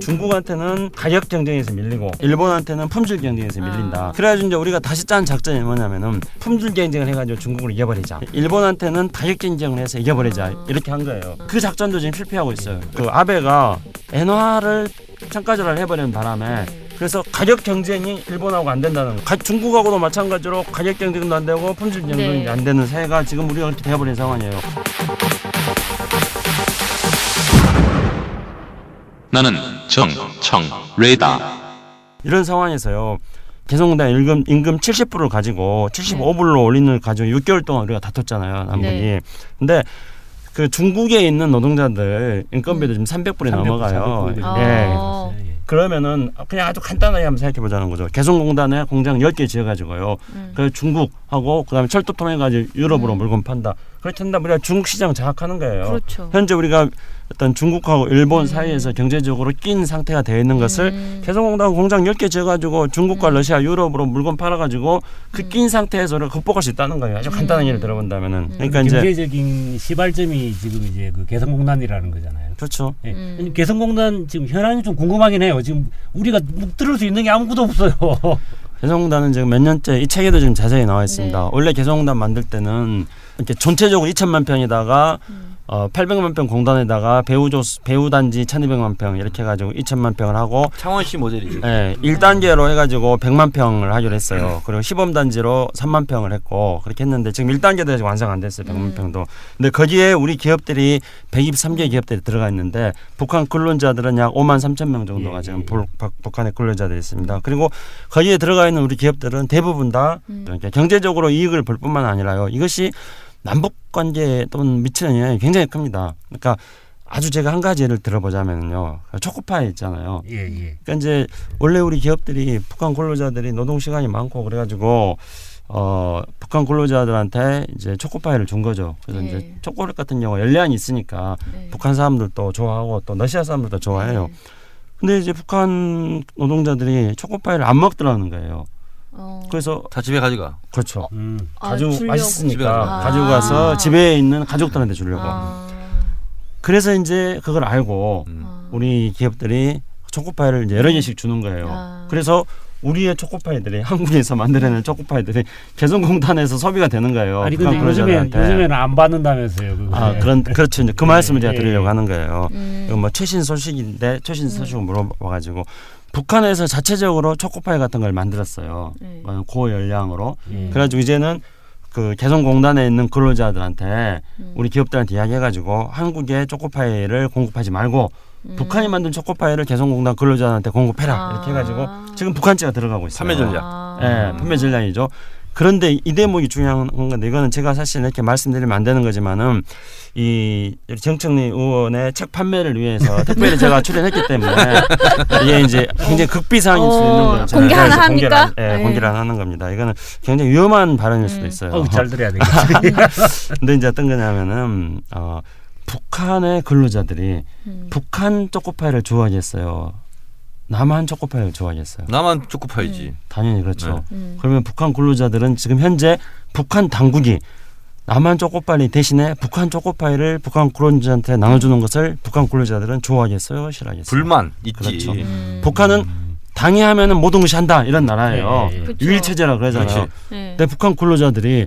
중국한테는 가격 경쟁에서 밀리고 일본한테는 품질 경쟁에서 밀린다. 그래가지고 이제 우리가 다시 짠 작전이 뭐냐면은 품질 경쟁을 해가지고 중국을 이겨버리자. 일본한테는 가격 경쟁을 해서 이겨버리자. 이렇게 한 거예요. 그 작전도 지금 실패하고 있어요. 그 아베가 엔화를 창가절하를 해버리는 바람에 그래서 가격 경쟁이 일본하고 안 된다는 거. 가- 중국하고도 마찬가지로 가격 경쟁도 안 되고 품질 경쟁이 네. 안 되는 사회가 지금 우리가 이렇게 돼버린 상황이에요. 나는 정청래다. 이런 상황에서요. 개성공단 임금 임금 70불을 가지고 75불로 올리는 가지고 6개월 동안 우리가 다퉜잖아요, 남북이. 네. 근데 그 중국에 있는 노동자들 인건비도 지금 300불이 300불, 넘어가요. 400불. 예. 어. 그러면은 그냥 아주 간단하게 한번 생각해 보자는 거죠. 개성공단에 공장 10개 지어 가지고요. 음. 그 중국하고 그다음에 철도 통해 가지고 유럽으로 음. 물건 판다. 그렇다면 우리가 중국 시장 장악하는 거예요. 그렇죠. 현재 우리가 어떤 중국하고 일본 음. 사이에서 경제적으로 낀 상태가 되어 있는 것을 음. 개성공단 공장 10개 지어가지고 중국과 음. 러시아, 유럽으로 물건 팔아가지고 그 음. 낀 상태에서 우리가 극복할 수 있다는 거예요. 아주 간단한 음. 예를 들어본다면은. 음. 그러니까 이제 경제적인 시발점이 지금 이제 그 개성공단이라는 거잖아요. 그렇죠. 예. 음. 개성공단 지금 현안이 좀 궁금하긴 해요. 지금 우리가 묵 들을 수 있는 게 아무것도 없어요. 개성공단은 지금 몇 년째 이 책에도 지금 자세히 나와 있습니다. 네. 원래 개성공단 만들 때는 이렇게 전체적으로 2천만 평에다가 음. 어 800만 평 공단에다가 배우 조 배우 단지 1,200만 평 이렇게 해가지고 2천만 평을 하고 창원시 모델이죠. 예, 1단계로 해가지고 100만 평을 하기로 했어요. 그리고 시범 단지로 3만 평을 했고 그렇게 했는데 지금 1단계도 아직 완성 안 됐어요. 100만 음. 평도. 근데 거기에 우리 기업들이 123개 기업들이 들어가 있는데 북한 근로자들은 약 5만 3천 명 정도가 예, 지금 예, 북- 북- 북한의 근로자들이 있습니다. 그리고 거기에 들어가 있는 우리 기업들은 대부분 다 음. 경제적으로 이익을 볼 뿐만 아니라요. 이것이 남북 관계에 또는 미치는 영향이 굉장히 큽니다. 그러니까 아주 제가 한 가지 예를 들어보자면요. 초코파이 있잖아요. 예, 예. 그러니까 이제 원래 우리 기업들이 북한 근로자들이 노동 시간이 많고 그래가지고 어 북한 근로자들한테 이제 초코파이를 준 거죠. 그래서 네. 이제 초콜릿 같은 경우 열량이 있으니까 네. 북한 사람들도 좋아하고 또 러시아 사람들도 좋아해요. 네. 근데 이제 북한 노동자들이 초코파이를 안 먹더라는 거예요. 어. 그래서 다 집에 가져가. 그렇죠. 음. 아, 가지고. 집에 맛있으니까 가져가. 가지고 아. 가서 집에 있는 가족들한테 주려고. 아. 그래서 이제 그걸 알고 음. 아. 우리 기업들이 초코파이를 이제 여러 개씩 주는 거예요. 아. 그래서 우리의 초코파이들이 한국에서 만들어낸 초코파이들이 개성공단에서 소비가 되는 거예요. 아니 근데 요즘에 근로자들한테. 요즘에는 안 받는다면서요. 그거. 아 그런 그렇죠. 이제 그 예, 말씀을 제가 예, 드리려고 예. 하는 거예요. 음. 이거 뭐 최신 소식인데 최신 소식을 물어봐가지고 북한에서 자체적으로 초코파이 같은 걸 만들었어요. 네. 어, 고열량으로. 예. 그래가지고 이제는 그 개성공단에 있는 근로자들한테 음. 우리 기업들한테 이야기해가지고 한국에 초코파이를 공급하지 말고 음. 북한이 만든 초코파이를 개성공단 근로자한테 공급해라 아. 이렇게 해가지고 지금 북한제가 들어가고 있어요. 판매 전략. 아. 예, 판매 전략이죠. 그런데 이 대목이 중요한 건데 이거는 제가 사실 이렇게 말씀드리면 안 되는 거지만은 이 정청래 의원의 책 판매를 위해서 특별히 제가 출연했기 때문에 이게 이제 굉장히 극비 사항일 수도 있는 어, 거예요. 공개 하나 합니까? 안- 예, 네. 공개를 안 하는 겁니다. 이거는 굉장히 위험한 발언일 수도 음. 있어요. 어우, 잘 들어야 되겠지. 근데 이제 어떤 거냐면은 어, 북한의 근로자들이 음. 북한 초코파이를 좋아하겠어요. 남한 초코파이를 좋아하겠어요. 나만 초코파이지. 당연히 그렇죠. 음. 그러면 북한 근로자들은 지금 현재 북한 당국이 남한 초코파이 대신에 북한 초코파이를 북한 근로자한테 나눠주는 것을 북한 근로자들은 좋아하겠어요, 싫어하겠어요? 불만 있지. 그렇죠. 음. 북한은 당해하면은 모든 것이 한다 이런 나라예요. 그쵸. 유일 체제라 그러잖아요. 그렇지. 네. 근데 북한 근로자들이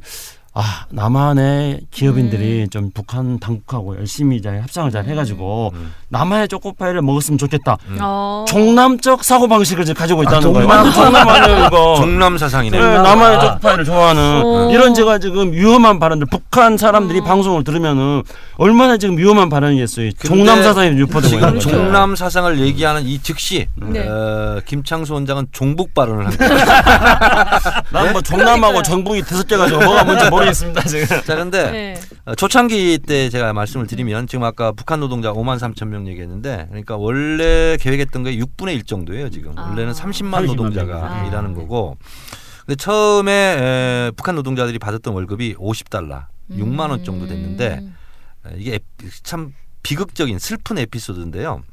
아 남한의 기업인들이 음. 좀 북한 당국하고 열심히 잘 협상을 잘 해가지고 음. 남한의 초코파이를 먹었으면 좋겠다. 어. 종남적 사고 방식을 지금 가지고 있다는 종남? 거예요. 종남 아니에요 이거. 종남 사상이네. 네, 남한의 초코파이를 좋아하는 어. 이런 제가 지금 위험한 발언들 북한 사람들이 어. 방송을 들으면은 얼마나 지금 위험한 발언이겠어요. 종남 사상이 유포되고 지금 있는 거죠. 종남 사상을 얘기하는 이 즉시 네. 어, 김창수 원장은 종북 발언을 한 거예요. 난뭐 종남하고 정북이 다섯 가지고 뭐가 뭔지 모르 겠습니다 지금. 자, 근데 네. 어, 초창기 때 제가 말씀을 드리면 지금 아까 북한 노동자 5만 3천 명 얘기했는데 그러니까 원래 계획했던 게 6분의 1 정도예요 지금 아. 원래는 30만 30만 노동자가 명. 일하는 거고 근데 처음에 에, 북한 노동자들이 받았던 월급이 50달러 6만 원 정도 됐는데 음. 에, 이게 에피- 참 비극적인 슬픈 에피소드인데요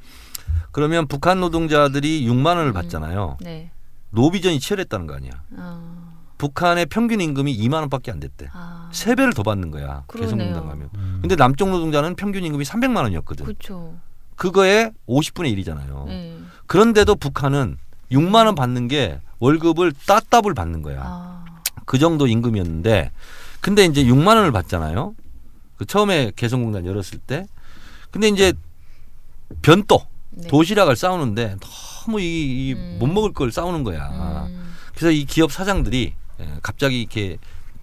그러면 북한 노동자들이 6만 원을 받잖아요 네. 노비전이 치열했다는 거 아니야 어. 북한의 평균 임금이 2만 원밖에 안 됐대. 아. 세 배를 더 받는 거야. 그러네요. 개성공단 가면. 음. 근데 남쪽 노동자는 평균 임금이 300만 원이었거든. 그렇죠. 그거의 50분의 1이잖아요. 네. 그런데도 북한은 6만 원 받는 게 월급을 따따블 받는 거야. 아. 그 정도 임금이었는데 근데 이제 6만 원을 받잖아요. 그 처음에 개성공단 열었을 때. 근데 이제 변도 네. 도시락을 싸우는데 너무 이못 음. 먹을 걸 싸우는 거야. 음. 그래서 이 기업 사장들이 예, 갑자기 이렇게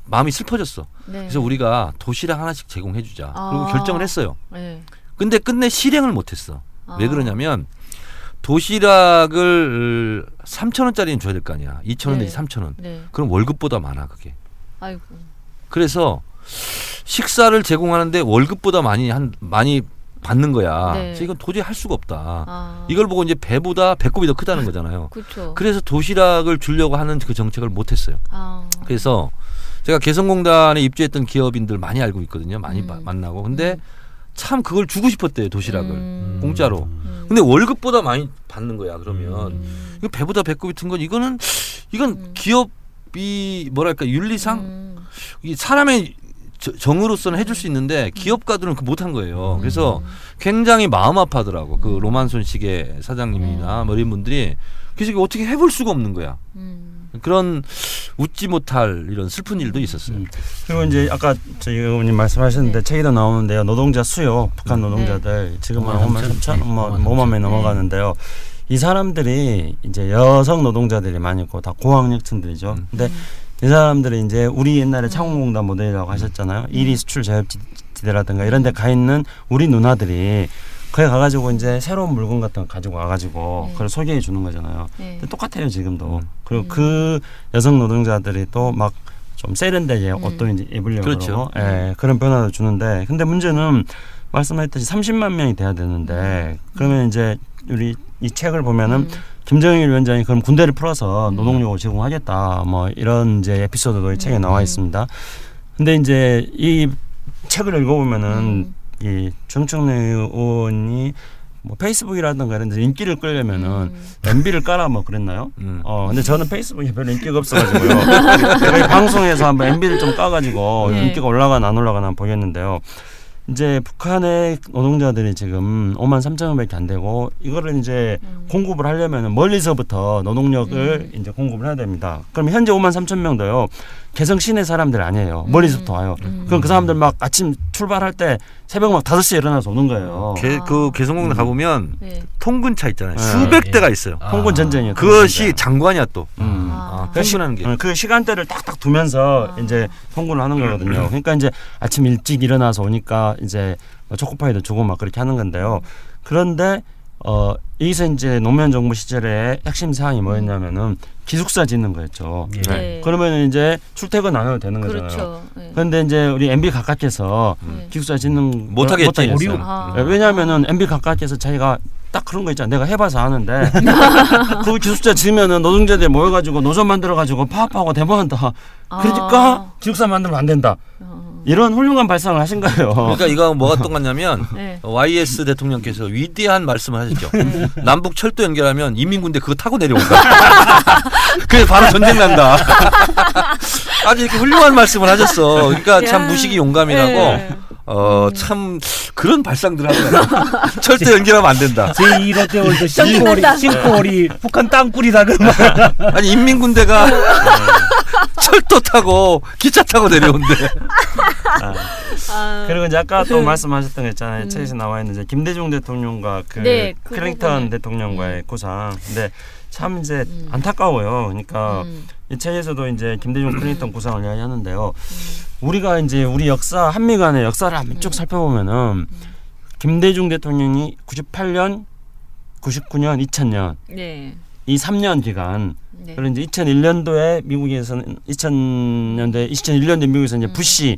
마음이 슬퍼졌어. 네. 그래서 우리가 도시락 하나씩 제공해 주자. 그리고 아. 결정을 했어요. 네. 근데 끝내 실행을 못 했어. 왜 아. 그러냐면 도시락을 3천 원짜리는 줘야 될 거 아니야. 2천 원 네. 내지 3천 원. 네. 그럼 월급보다 많아 그게. 아이고. 그래서 식사를 제공하는데 월급보다 많이 한 많이 받는 거야. 네. 그래서 이건 도저히 할 수가 없다. 아. 이걸 보고 이제 배보다 배꼽이 더 크다는 거잖아요. 그렇죠. 그래서 도시락을 주려고 하는 그 정책을 못 했어요. 아. 그래서 제가 개성공단에 입주했던 기업인들 많이 알고 있거든요. 많이 음. 마- 만나고. 근데 참 그걸 주고 싶었대요, 도시락을. 음. 공짜로. 음. 근데 월급보다 많이 받는 거야, 그러면. 음. 이거 배보다 배꼽이 튼 건 이거는 이건 음. 기업이 뭐랄까 윤리상 음. 이 사람의 저- 정으로서는 해줄 수 있는데 기업가들은 그 못한 거예요. 그래서 굉장히 마음 아파하더라고. 그 로만손 시계 사장님이나 뭐 이런 분들이 그래서 어떻게 해볼 수가 없는 거야. 음. 그런 웃지 못할 이런 슬픈 일도 있었어요. 음. 그리고 이제 아까 저희 의원님 말씀하셨는데 네. 책에도 나오는데요. 노동자 수요, 북한 노동자들 지금 한 5만 3천, 뭐 5만 명 넘어가는데요. 이 사람들이 이제 여성 노동자들이 많이 있고 다 고학력층들이죠. 음. 근데 이 사람들이 이제 우리 옛날에 창원공단 모델이라고 하셨잖아요. 일이 수출 자업지대라든가 이런 데 가 있는 우리 누나들이 거기 가가지고 이제 새로운 물건 같은 거 가지고 와가지고 네. 그걸 소개해 주는 거잖아요. 네. 근데 똑같아요 지금도. 음. 그리고 음. 그 여성 노동자들이 또 막 좀 세련되게 음. 옷도 이제 입으려고 그렇죠. 그러고 예, 그런 변화를 주는데 근데 문제는 말씀하셨듯이 30만 명이 돼야 되는데 그러면 이제 우리 이 책을 보면은 음. 김정일 위원장이 그럼 군대를 풀어서 음. 노동력을 제공하겠다 뭐 이런 이제 에피소드도 이 책에 음. 나와 있습니다. 근데 이제 이 책을 읽어보면은 음. 이 정청래 의원이 뭐 페이스북이라든가 이런 데 인기를 끌려면은 음. MB를 깔아 뭐 그랬나요? 음. 어 근데 저는 페이스북에 별로 인기가 없어가지고요. 제가 방송에서 한번 MB를 좀 까가지고 네. 인기가 올라가나 안 올라가나 보겠는데요. 이제 북한의 노동자들이 지금 5만 3천 명밖에 안 되고 이거를 이제 음. 공급을 하려면 멀리서부터 노동력을 이제 공급을 해야 됩니다. 그럼 현재 5만 3천 명도요. 개성 시내 사람들 아니에요. 멀리서부터 와요. 음. 그럼 그 사람들 막 아침 출발할 때 새벽 막 5시에 일어나서 오는 거예요. 개, 그 개성공단 가보면 네. 통근차 있잖아요. 네. 수백 네. 대가 있어요. 아. 통군 전쟁이에요. 그것이 장관이야 또. 음. 아. 아, 통근하는 게. 어, 그 시간대를 딱딱 두면서 아. 이제 통근을 하는 거거든요. 그러니까 이제 아침 일찍 일어나서 오니까 이제 뭐 초코파이도 주고 막 그렇게 하는 건데요. 그런데 어 여기서 이제 노무현 정부 시절에 핵심 사항이 뭐였냐면은 기숙사 짓는 거였죠. 예. 네. 그러면 이제 출퇴근 안 해도 되는 거잖아요. 그렇죠. 네. 그런데 이제 우리 MB 가깝게서 네. 기숙사 짓는 못걸 하겠지. 못하겠어요. 어려움. 아. 네, 왜냐하면은 MB 가깝게서 자기가 딱 그런 거 있잖아. 내가 해봐서 아는데 그 기숙사 지으면은 노동자들 모여가지고 노조 만들어가지고 파업하고 대모한다. 그러니까 아. 기숙사 만들면 안 된다. 어. 이런 훌륭한 발상을 하신 거예요. 그러니까 이거 뭐가 똑같냐면 네. YS 대통령께서 위대한 말씀을 하셨죠. 네. 남북 철도 연결하면 인민군대 그거 타고 내려온다. 그래 바로 전쟁 난다. 아주 이렇게 훌륭한 말씀을 하셨어. 그러니까 참 야. 무식이 용감이라고. 네. 어참 그런 발상들 거야. 철도 연결하면 안 된다. 제1회 때 올때 싱코리 싱코리 북한 땅굴이다 아니 인민군대가 철도 타고 기차 타고 내려온대. 아. 그리고 이제 아까 또 말씀하셨던 거 있잖아요. 음. 책에서 나와 있는 이제 김대중 대통령과 그 네, 그 클링턴 부분을. 대통령과의 구상. 근데 참 이제 음. 안타까워요. 그러니까 음. 이 책에서도 이제 김대중 클린턴 구상을 이야기하는데요. 우리가 이제 우리 역사 한미 간의 역사를 한번 쭉 음. 살펴보면은 김대중 대통령이 98년, 99년, 2000년 네. 이 3년 기간 네. 그리고 이제 2001년도에 미국에서는 2000년대 2001년도에 미국에서 이제 음. 부시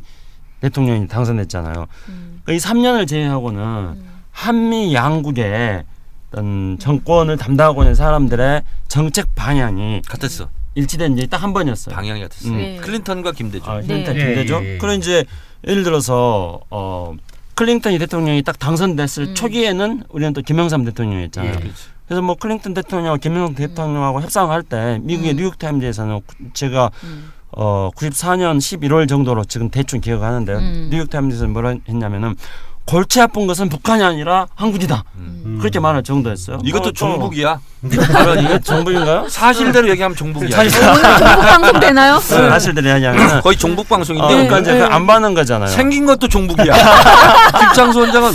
대통령이 당선됐잖아요. 음. 그이 3년을 제외하고는 음. 한미 양국의 어떤 정권을 담당하고 있는 사람들의 정책 방향이 같았어. 일치된 게 딱 한 번이었어요. 방향이 같았어. 음. 네. 클린턴과 김대중. 아, 네. 클린턴 예, 김대중. 예, 예. 그런 이제 예를 들어서 어 클린턴이 대통령이 딱 당선됐을 음. 초기에는 우리는 또 김영삼 대통령이었잖아요. 그래서 뭐 클린턴 대통령과 김영삼 대통령하고 협상을 할때 미국의 음. 뉴욕 타임즈에서는 제가 음. 어 94년 11월 정도로 지금 대충 기억하는데요. 음. 뉴욕 타임즈에서 뭐라 했냐면은 골치 아픈 것은 북한이 아니라 한국이다. 음. 그렇게 말할 정도였어요. 이것도 어, 또- 종북이야. 이게 정부인가요? 사실대로 얘기하면 종북이야. 사실- 중국 방송 되나요? 사실대로 이야기하면 거의 종북 어, 방송인데 그러니까 이제 네. 그안 받는 거잖아요. 생긴 것도 종북이야. 김창수 원장은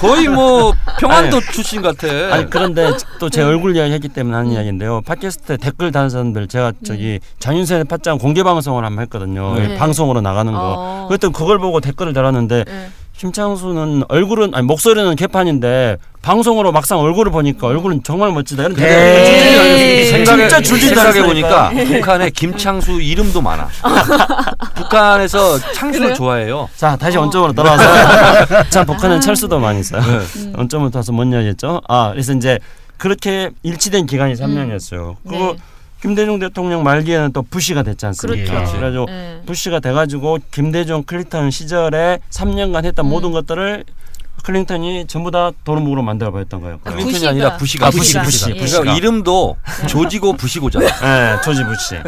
거의 뭐 평안도 출신 같아. 아니 그런데 또 제 얼굴 이야기했기 때문에 하는 이야기인데요. 팟캐스트 댓글 다는 사람들 제가 저기 장윤선의 팟짱 공개 방송을 한번 했거든요. 네. 방송으로 나가는 거. 어. 그랬더니 그걸 보고 댓글을 달았는데 네. 김창수는 얼굴은 아니 목소리는 개판인데 방송으로 막상 얼굴을 보니까 얼굴은 정말 멋지다. 이런 에이. 댓글을 생각해, 진짜 줄줄 생각해. 보니까 북한에 김창수 이름도 많아. 북한에서 창수를 그래요? 좋아해요. 자 다시 어. 원점으로 돌아와서 자 북한은 철수도 많이 있어요. 네. 원점으로 돌아서 뭔 이야기했죠? 아 그래서 이제 그렇게 일치된 기간이 3년이었어요. 그리고 네. 김대중 대통령 말기에는 또 부시가 됐지 않습니까? 그렇죠. 그래가지고 네. 부시가 돼가지고 김대중 클린턴 시절에 3년간 했던 음. 모든 것들을 클린턴이 전부 다 도루묵으로 만들어 버렸던 거예요. 아, 클린턴이 부시가. 아니라 부시가 아, 부시, 부시, 예. 부시가. 그러니까 이름도 조지고 부시고잖아. 네, 조지 부시.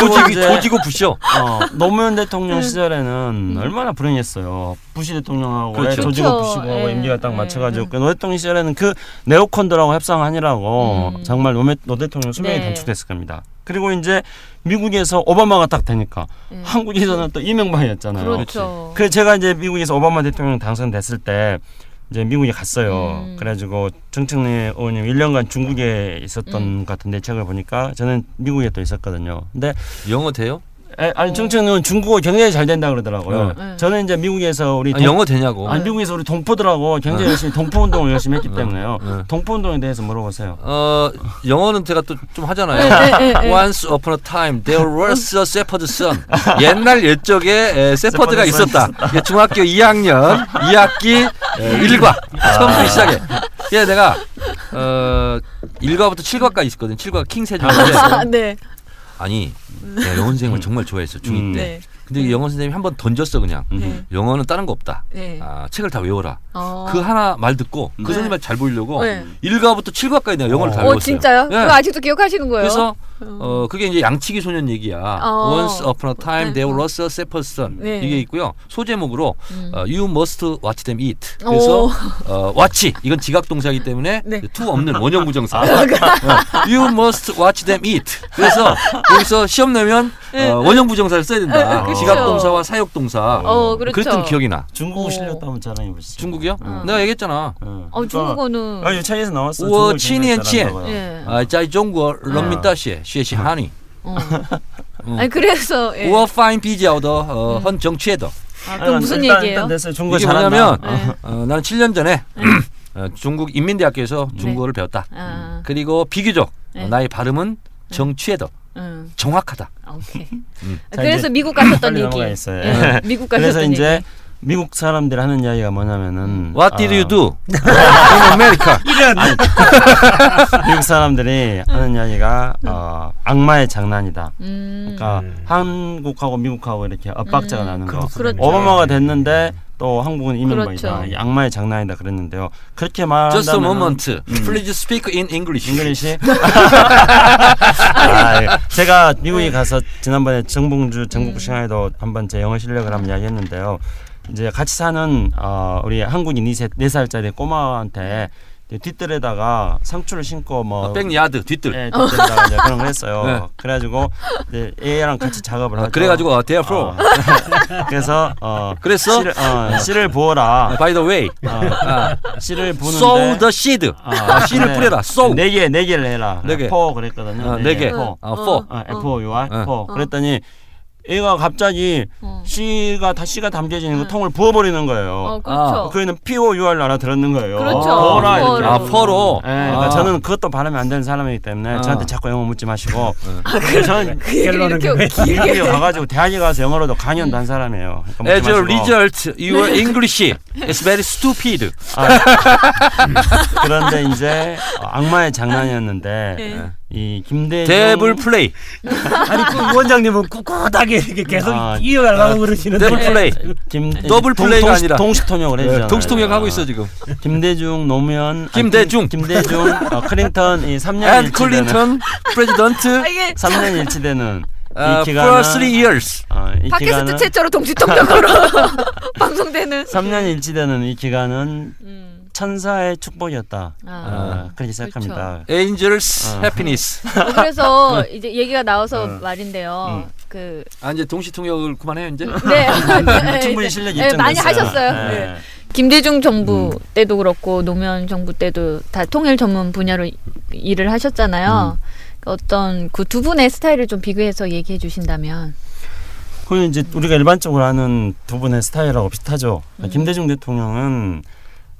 조지 조지고 부셔. 어, 노무현 대통령 음. 시절에는 얼마나 불행했어요. 부시 대통령하고 그렇죠. 조지고 그렇죠. 부시고 예, 임기가 딱 예, 맞춰가지고 예. 그 노 대통령 시절에는 그 네오콘들하고 협상하느라고 음. 정말 노, 노 대통령 수명이 네. 단축됐을 겁니다. 그리고 이제 미국에서 오바마가 딱 되니까 예. 한국에서는 또 이명박이었잖아요. 그렇죠. 그래서 제가 이제 미국에서 오바마 대통령 당선됐을 때 이제 미국에 갔어요. 음. 그래가지고 정청래 의원님 1년간 중국에 있었던 음. 것 같은데 책을 보니까 저는 미국에 또 있었거든요. 근데 영어 돼요? 에, 아니 의원 중국어 굉장히 잘 된다 그러더라고요. 네. 저는 이제 미국에서 우리 아, 동- 영어 되냐고. 아니 미국에서 우리 동포들하고 굉장히 열심히 동포 운동을 열심히 했기 때문에요. 네. 동포 운동에 대해서 물어보세요. 어 영어는 제가 또 좀 하잖아요. 네, 네, 네. Once upon a time there was a shepherd's son. 옛날 옛적에 에, 세퍼드가 있었다. 예, 중학교 2학년 2학기 1과 처음부터 시작해. 그래서 내가 어 1과부터 7과까지 있었거든. 7과가 킹 세종인데 아, 네. 아니 내가 선생님을 정말 좋아했어 중2 음. 때. 네. 근데 영어 선생님이 한 번 던졌어 그냥. 네. 영어는 다른 거 없다. 네. 아, 책을 다 외워라. 어. 그 하나 말 듣고 그 네. 선생님한테 잘 보이려고 네. 1과부터 7과까지 내가 영어를 다 어, 외웠어요. 진짜요? 네. 그거 아직도 기억하시는 거예요? 그래서 어 그게 이제 양치기 소년 얘기야. 어. Once upon a time 네. there was a shepherd's son. 네. 이게 있고요. 소제목으로 음. 어, You must watch them eat. 그래서 오. 어, watch 이건 지각 동사이기 때문에 네. to 없는 원형 부정사. 어, you must watch them eat. 그래서 여기서 시험 내면 어, 원형 부정사를 써야 된다. 그렇죠. 그쵸. 지각동사와 사역동사. 어, 그렇죠. 그랬던 기억이 나. 중국어 실력도 한번 자랑해 보시죠. 중국이요? 응. 내가 얘기했잖아. 응. 어, 어 그러니까 중국어는 아, 차이에서 나왔어. 우어 친이엔 치엔. 예. 아, 짜이 중국어 런민다시에 어. 시에시 하니. 아니 그래서 예. 우어 파인 비지아우더 음. 헌 정치에더. 아, 그 무슨 일단, 얘기예요? 일단 중국 이게 뭐냐면 네. 어, 나는 7년 전에 네. 어, 중국 인민대학교에서 네. 중국어를 네. 배웠다. 아. 그리고 비교적 네. 나의 발음은 네. 정치에더 음, 정확하다. 오케이. 음. 자, 그래서 미국 빨리 얘기. 예, 미국 가셨던 그래서 이제 얘기. 미국 사람들이 하는 이야기가 뭐냐면은 What did 아, you do in America? 미국 사람들이 하는 이야기가 어, 악마의 장난이다. 음, 그러니까 음. 한국하고 미국하고 이렇게 엇박자가 음, 나는 거. 그렇죠. 그렇죠. 오바마가 됐는데 또 한국은 이명박이다. 그렇죠. 이 악마의 장난이다 그랬는데요. 그렇게 Just a 말한다면 moment. Please speak in English. English. 아, 예. 제가 미국에 가서 지난번에 정봉주 정북 시간에도 한번 제 영어 실력을 한번 이야기했는데요. 이제 같이 사는 어, 우리 한국인 네 살짜리 꼬마한테 이제 뒷뜰에다가 상추를 심고 뭐 어, backyard 뒤뜰. 예, 뒷뜰에다가 이제 그런 걸 했어요. 네. 그래가지고 이제 얘랑 같이 작업을 어, 하죠. 그래가지고 어, therefore. 어, 그래서 어, 그랬어? 씨를, 어, 씨를 부어라. By the way, 어, 아, 씨를 부는데 sow the seed. 아, 아, 씨를 네. 뿌려라. sow. 네 개, 네 개를 해라. 네 개. four 그랬거든요. 어, 네 개. four. 어, four. 어, F O U R 어. four. 그랬더니 얘가 갑자기 어. 씨가 다 씨가 담겨지는 그 응. 통을 부어버리는 어, 거예요. 그렇죠. 그에는 P O U R 알아 들었는 거예요. 그렇죠. 포라 포로. 이렇게. 아, 포로. 예, 그러니까 아. 저는 그것도 발음이 안 되는 사람이기 때문에 아. 저한테 자꾸 영어 묻지 마시고. 아, 그래서 저는 그 얘기를 이렇게 길게. 가가지고 대학에 가서 영어로도 강연도 한 사람이에요. 그러니까 묻지 As a 마시고. result, your English is very stupid. 아, 그런데 이제 어, 악마의 장난이었는데 네. 이 김대중 Devil play. 아니 그 원장님은 꿋꿋하게 이렇게 계속 아, 이어가려고 그러시는데 Devil play. 김 devil play가 동시, 아니라. 동시 통역을 해주잖아요. 동시 통역 하고 있어 지금. 김대중 노무현 아, 김대중. 김, 김대중 어, 클린턴 이 3년 And 일치되는 Clinton president. 아, 이게 3년 일치되는 uh, 기간은- for three years. 어, 이 팟캐스트 기간은 최초로 동시통역으로 방송되는. 3년 일치되는 이 기간은 음. 천사의 축복이었다. 아. 어, 그렇게 생각합니다. Angels 어. happiness. 그래서 이제 얘기가 나와서 어. 말인데요. 음. 그아 이제 동시 통역을 그만해요 이제. 네. 충분히 실력이 네, 많이. 하셨어요. 네. 네. 김대중 정부 음. 때도 그렇고 노무현 정부 때도 다 통일 전문 분야로 이- 일을 하셨잖아요. 음. 어떤 그 두 분의 스타일을 좀 비교해서 얘기해 주신다면. 그건 이제 우리가 일반적으로 하는 두 분의 스타일하고 비슷하죠. 음. 김대중 대통령은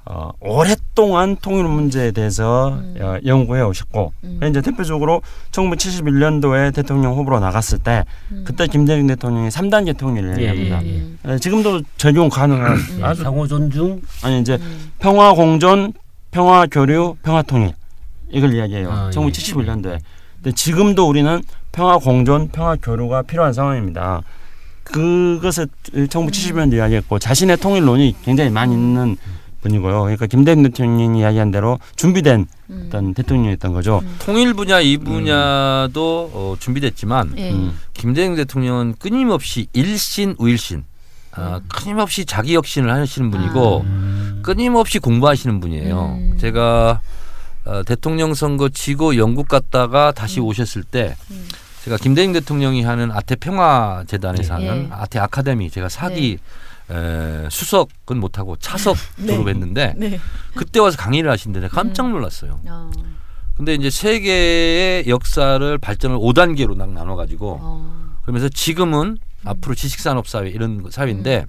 어, 오랫동안 통일 문제에 대해서 음. 어, 연구해 오셨고 음. 이제 대표적으로 1971년도에 대통령 후보로 나갔을 때 음. 그때 김대중 대통령이 3단계 통일을 예. 예, 예. 음. 예, 지금도 적용 가능한 아주 상호 존중. 아니 이제 음. 평화 공존, 평화 교류, 평화 통일 이걸 이야기해요. 아, 예. 1971년도에. 근데 지금도 우리는 평화 공존, 평화 교류가 필요한 상황입니다. 그것을 1970년대 이야기했고 자신의 통일론이 굉장히 많이 있는 분이고요. 그러니까 김대중 대통령이 이야기한 대로 준비된 음. 어떤 대통령이었던 거죠. 음. 통일 분야 이 분야도 어, 준비됐지만 예. 음. 김대중 대통령은 끊임없이 일신 우일신 아, 끊임없이 자기 혁신을 하시는 분이고 음. 끊임없이 공부하시는 분이에요. 음. 제가 어, 대통령 선거 지고 영국 갔다가 다시 음. 오셨을 때 음. 제가 김대중 대통령이 하는 아태 평화 재단에서 예. 하는 아태 아카데미 제가 사기 에, 수석은 못하고 차석 네. 졸업했는데 네. 그때 와서 강의를 하신데 깜짝 음. 놀랐어요. 어. 근데 이제 세계의 역사를 발전을 5단계로 딱 나눠 가지고 어. 그러면서 지금은 음. 앞으로 지식산업 사회 이런 사회인데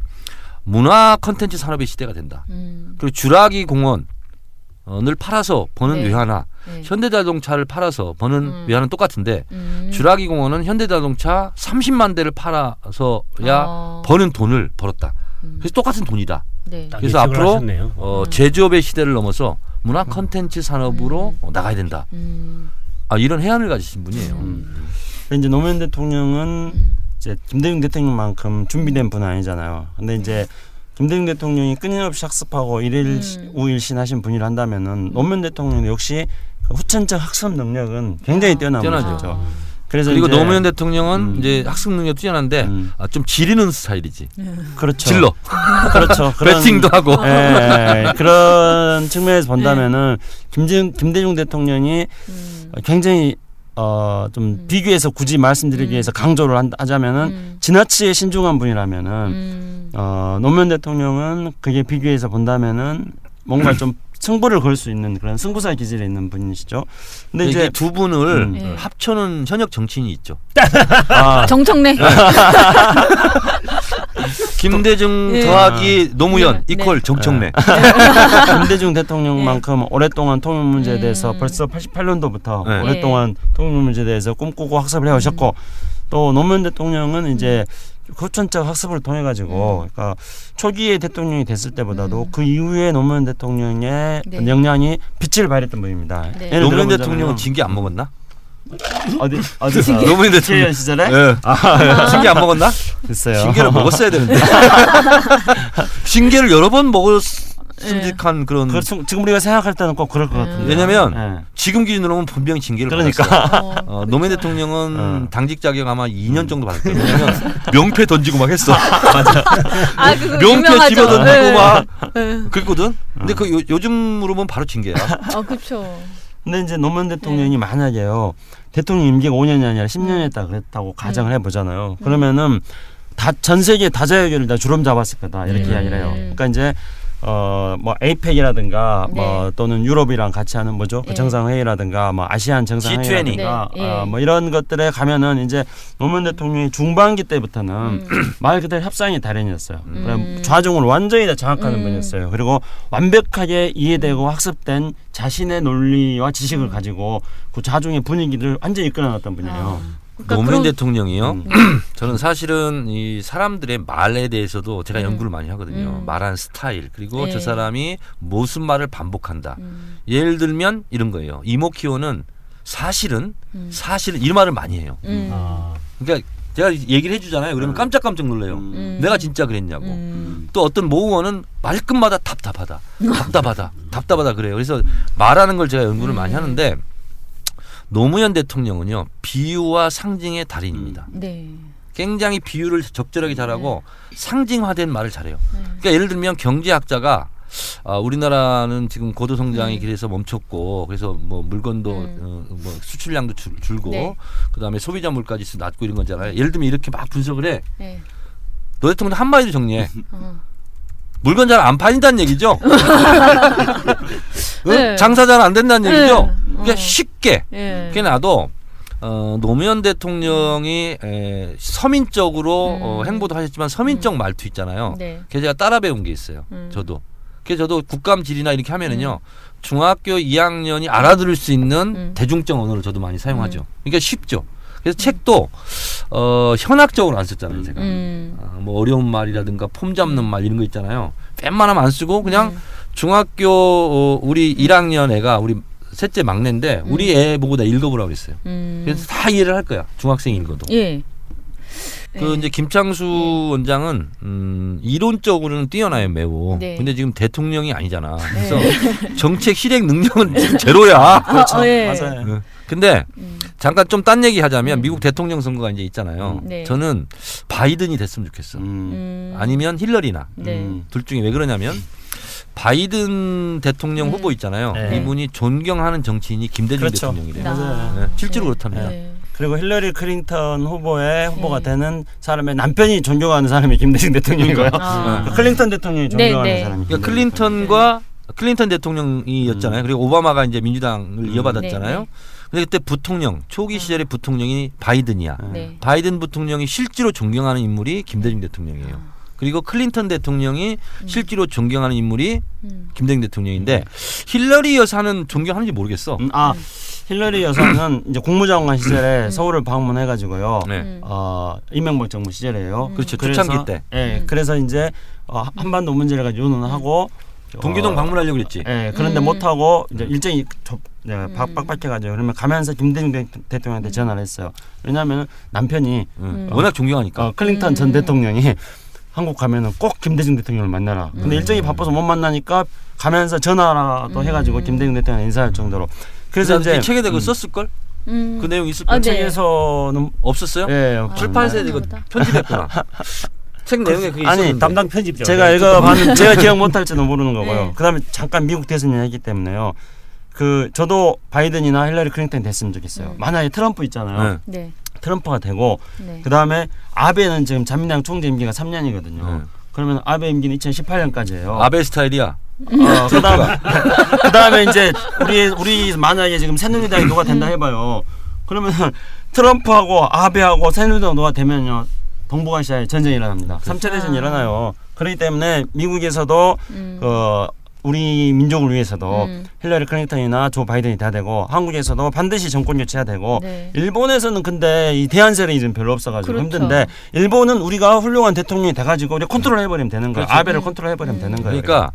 문화 컨텐츠 산업의 시대가 된다. 음. 그리고 주라기 공원을 팔아서 버는 네. 외화나 네. 현대자동차를 팔아서 버는 음. 외화는 똑같은데 음. 주라기 공원은 현대자동차 30만 대를 팔아서야 어. 버는 돈을 벌었다. 음. 그래서 똑같은 돈이다. 네. 딱 그래서 앞으로 하셨네요. 어, 음. 제조업의 시대를 넘어서 문화 컨텐츠 산업으로 음. 어, 나가야 된다. 음. 아, 이런 해안을 가지신 분이에요. 음. 이제 노무현 대통령은 음. 이제 김대중 대통령만큼 준비된 분은 아니잖아요. 근데 이제 김대중 대통령이 끊임없이 학습하고 일일 음. 우일신 하신 분이라 한다면은 노무현 대통령 역시 그 후천적 학습 능력은 굉장히 아. 뛰어난. 분이죠. 아. 그래서 그리고 이제 노무현 대통령은 음. 이제 학습 능력 뛰어난데 음. 아, 좀 지르는 스타일이지. 그렇죠. 질러. 그렇죠. 그런- 배팅도 하고. 예, 그런 측면에서 본다면은 김대중, 김대중 대통령이 음. 굉장히 어, 좀 음. 비교해서 굳이 말씀드리기 음. 위해서 강조를 한- 하자면은 음. 지나치게 신중한 분이라면은 음. 어, 노무현 대통령은 그게 비교해서 본다면은 뭔가 좀 승부를 걸 수 있는 그런 승부사 기질이 있는 분이시죠. 근데 이게 이제 두 분을 음. 예. 합쳐놓은 현역 정치인이 있죠. 아, 정청래. 김대중 예. 더하기 노무현 네. 이퀄 정청래. 김대중 대통령만큼 오랫동안 통일 문제에 대해서 음. 벌써 88년도부터 네. 오랫동안 통일 문제에 대해서 꿈꾸고 학습을 해오셨고 또 노무현 대통령은 이제 후천적 학습을 통해 가지고 그러니까 초기에 대통령이 됐을 때보다도 음. 그 이후에 노무현 대통령의 네. 역량이 빛을 발했던 분입니다. 네. 예를 노무현 대통령은 징계 안 먹었나? 어디 어디서 노무현 대통령. 시절에 예. 징계 안 먹었나? 됐어요. 징계를 먹었어야 되는데. 징계를 여러 번 먹었 음직한 그런. 그렇죠. 지금 우리가 생각할 때는 꼭 그럴 것 음. 같은데. 왜냐면 예. 지금 기준으로 보면 분명히 징계를 그러니까. 받았어요. 어, 어, 노무현 대통령은 어. 당직 자격 아마 2년 정도 받을 거예요. 왜냐면 명패 던지고 막 했어. 아 그거 명패. 집어 던지고 네. 막 네. 그랬거든. 근데 그 요, 요즘으로 보면 바로 징계야. 아 그렇죠. 근데 이제 노무현 네. 대통령이 만약에요 대통령 임기가 5년이 아니라 10년이었다 그랬다고 가정을 음. 해보잖아요. 그러면은 다 전 세계 다자회교를 다 주름 잡았을 거다 이렇게 음. 이야기를 해요. 그러니까 이제 어뭐 에이펙이라든가 네. 뭐 또는 유럽이랑 같이 하는 뭐죠 그 예. 정상회의라든가 뭐 아시안 정상회의라든가 G20. 네, 예. 어, 뭐 이런 것들에 가면은 이제 노무현 대통령이 중반기 때부터는 음. 말 그대로 협상의 달인이었어요. 음. 좌중을 완전히 다 장악하는 음. 분이었어요. 그리고 완벽하게 이해되고 학습된 자신의 논리와 지식을 가지고 그 좌중의 분위기를 완전히 이끌어놨던 분이에요. 그러니까 노무현 그런- 대통령이요. 음. 저는 사실은 이 사람들의 말에 대해서도 제가 음. 연구를 많이 하거든요. 음. 말하는 스타일 그리고 네. 저 사람이 무슨 말을 반복한다. 음. 예를 들면 이런 거예요. 이모키오는 사실은 음. 사실은 이 말을 많이 해요. 음. 아, 그러니까 제가 얘기를 해주잖아요. 그러면 깜짝깜짝 놀래요. 음. 내가 진짜 그랬냐고. 음. 또 어떤 모국어는 말끝마다 답답하다, 답답하다, 답답하다 그래요. 그래서 말하는 걸 제가 연구를 많이 음. 하는데 노무현 대통령은요 비유와 상징의 달인입니다. 네. 굉장히 비유를 적절하게 잘하고 네. 상징화된 말을 잘해요. 그러니까 예를 들면 경제학자가 아, 우리나라는 지금 고도 성장이 음. 그래서 멈췄고 그래서 뭐 물건도 음. 어, 뭐 수출량도 줄, 줄고 네. 그다음에 소비자 물가 지수 낮고 이런 거잖아요. 예를 들면 이렇게 막 분석을 해. 네. 노 대통령 한 마디로 정리해. 어. 물건 잘 안 팔린다는 얘기죠. 응? 네. 장사 잘 안 된다는 네. 얘기죠. 어. 그러니까 쉽게 예. 그게 나도 어, 노무현 대통령이 에, 서민적으로 음. 어, 행보도 하셨지만 서민적 말투 있잖아요. 네. 그래서 제가 따라 배운 게 있어요. 음. 저도. 그래서 저도 국감질이나 이렇게 하면은요. 중학교 2학년이 알아들을 수 있는 음. 대중적 언어를 저도 많이 사용하죠. 그러니까 쉽죠. 그래서 책도 어, 현학적으로 안 썼잖아요, 제가. 음. 아, 뭐 어려운 말이라든가 폼 잡는 말 이런 거 있잖아요. 웬만하면 안 쓰고 그냥 음. 중학교 어, 우리 1학년 애가 우리 셋째 막내인데 우리 애 보고 다 읽어보라고. 음. 그래서 다 이해를 할 거야. 중학생 읽어도. 예. 그 예. 이제 김창수 원장은 음, 이론적으로는 뛰어나요 매우. 네. 근데 지금 대통령이 아니잖아. 그래서 정책 실행 능력은 지금 제로야. 아, 어, 예. 맞아요. 어. 근데 음. 잠깐 좀 딴 얘기 하자면 네. 미국 대통령 선거가 이제 있잖아요. 음. 네. 저는 바이든이 됐으면 좋겠어. 음. 음. 아니면 힐러리나 네. 음. 둘 중에 왜 그러냐면 바이든 대통령 음. 후보 있잖아요. 네. 이분이 존경하는 정치인이 김대중 그렇죠. 대통령이래요. 아. 네, 실제로 그렇답니다. 네. 그리고 힐러리 클린턴 후보의 후보가 네. 되는 사람의 남편이 존경하는 사람이 김대중 대통령이고요. 아. 클린턴 대통령이 존경하는 네, 네. 사람이 그러니까 클린턴과 클린턴 대통령이었잖아요. 그리고 오바마가 이제 민주당을 음. 이어받았잖아요. 네, 네. 근데 그때 부통령 초기 시절의 부통령이 바이든이야. 네. 바이든 부통령이 실제로 존경하는 인물이 김대중 대통령이에요. 그리고 클린턴 대통령이 실제로 존경하는 인물이 음. 김대중 대통령인데 힐러리 여사는 존경하는지 모르겠어. 음, 아 힐러리 여사는 이제 국무장관 시절에 서울을 방문해가지고요. 네. 음. 어, 이명박 정부 시절이에요. 그렇죠. 그래서, 초창기 때. 예, 음. 그래서 이제 어, 한반도 문제를 가지고 논의하고 동기동 어, 방문하려고 그랬지. 예, 그런데 음. 못 하고 이제 일정이 좁, 네, 음. 빡빡해가지고 그러면 가면서 김대중 대, 대통령한테 전화를 했어요. 왜냐하면 남편이 응. 음. 워낙 존경하니까. 어, 클린턴 음. 전 대통령이 한국 가면은 꼭 김대중 대통령을 만나라. 근데 음. 일정이 바빠서 못 만나니까 가면서 전화라도 음. 해가지고 김대중 대통령 인사할 정도로. 그래서 이제 책에 대고 음, 썼을 걸. 음. 그 내용 있을 아, 걸. 네. 책에서는 없었어요? 예, 아. 출판사에 이거 보다. 편집했구나. 책 내용에 그게 아니, 있었는데. 담당 편집자. 제가 읽어봤는 제가 기억 못할지도 모르는 거고요. 네. 그다음에 잠깐 미국 대선을 했기 때문에요. 그 저도 바이든이나 힐러리 클린턴 됐으면 좋겠어요. 음. 만약에 트럼프 있잖아요. 네. 네. 트럼프가 되고 네. 그다음에 아베는 지금 자민당 총재 임기가 3년이거든요. 네. 그러면 아베 임기는 2018년까지예요. 아베 스타일이야. 어, 그다음 그다음에 이제 우리 우리 만약에 지금 새누리당이 누가 된다 해봐요. 그러면 트럼프하고 아베하고 새누리당 누가 되면요 동북아시아에 전쟁이 일어납니다. 삼차 대전 이 아. 일어나요. 그렇기 때문에 미국에서도 음. 그 우리 민족을 위해서도 음. 힐러리 클린턴이나 조 바이든이 돼야 되고 한국에서도 반드시 정권 교체해야 되고 네. 일본에서는 근데 이 대안 세력이 좀 별로 없어가지고 그렇죠. 힘든데 일본은 우리가 훌륭한 대통령이 돼가지고 우리 컨트롤 해버리면 되는 거예요. 그렇죠. 아베를 음. 컨트롤 해버리면 음. 되는 거예요. 그러니까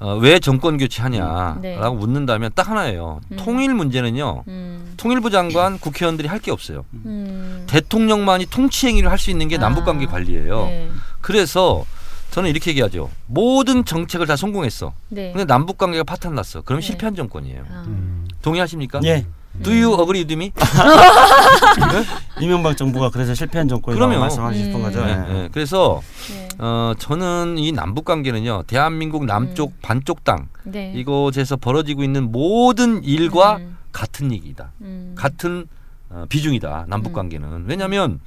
어, 왜 정권 교체하냐라고 네. 묻는다면 딱 하나예요. 음. 통일 문제는요. 음. 통일부 장관 국회의원들이 할 게 없어요. 음. 대통령만이 통치 행위를 할 수 있는 게 아. 남북관계 관리예요. 네. 그래서 저는 이렇게 얘기하죠. 모든 정책을 다 성공했어. 네. 근데 남북 관계가 파탄 났어. 그럼 네. 실패한 정권이에요. 아. 음. 동의하십니까? 예, Do you agree with me? 이명박 정부가 그래서 실패한 정권이라고 그럼요. 말씀하고 싶은 음. 거죠. 네, 예. 네. 그래서 네. 어, 저는 이 남북 관계는요. 대한민국 남쪽 음. 반쪽 땅 네. 이곳에서 벌어지고 있는 모든 일과 음. 같은 얘기다. 음. 같은 어, 비중이다. 남북 음. 관계는. 왜냐하면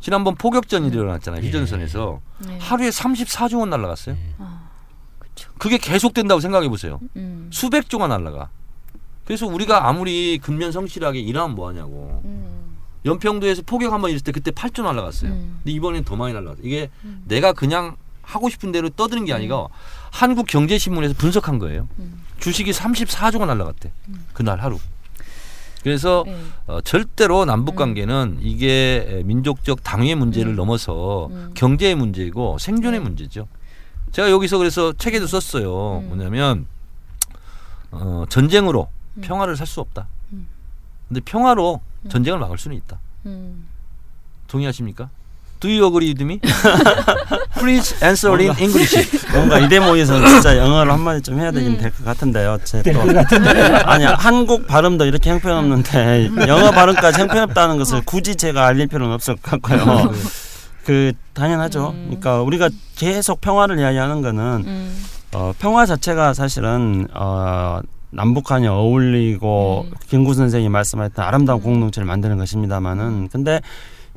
지난번 포격전이 일어났잖아요. 휴전선에서 네. 하루에 34조 원 날라갔어요. 아, 그렇죠. 그게 계속된다고 생각해 보세요. 음. 수백 조가 날라가. 그래서 우리가 아무리 근면 성실하게 일하면 뭐 하냐고. 음. 연평도에서 포격 한번 있을 때 그때 8조 날라갔어요. 음. 근데 이번엔 더 많이 날라갔어요. 이게 음. 내가 그냥 하고 싶은 대로 떠드는 게 아니라 한국 경제신문에서 분석한 거예요. 음. 주식이 34조가 날라갔대. 그날 하루. 그래서 네. 어, 절대로 남북 관계는 이게 민족적 당위의 문제를 음. 넘어서 음. 경제의 문제이고 생존의 네. 문제죠. 제가 여기서 그래서 책에도 썼어요. 음. 뭐냐면 어, 전쟁으로 음. 평화를 살 수 없다. 음. 근데 평화로 음. 전쟁을 막을 수는 있다. 음. 동의하십니까? Do you agree with me? Please answer in 뭔가- English. 뭔가 이 대목에서 진짜 영어를 한마디 좀 해야 되긴 될것 같은데요. 제 또. 아니 한국 발음도 이렇게 형편없는데 영어 발음까지 형편없다는 것을 굳이 제가 알릴 필요는 없을 것 같고요. 그 당연하죠. 음. 그러니까 우리가 계속 평화를 이야기하는 거는 음. 어, 평화 자체가 사실은 어, 남북한이 어울리고 음. 김구 선생이 말씀하셨던 아름다운 음. 공동체를 만드는 것입니다만은 근데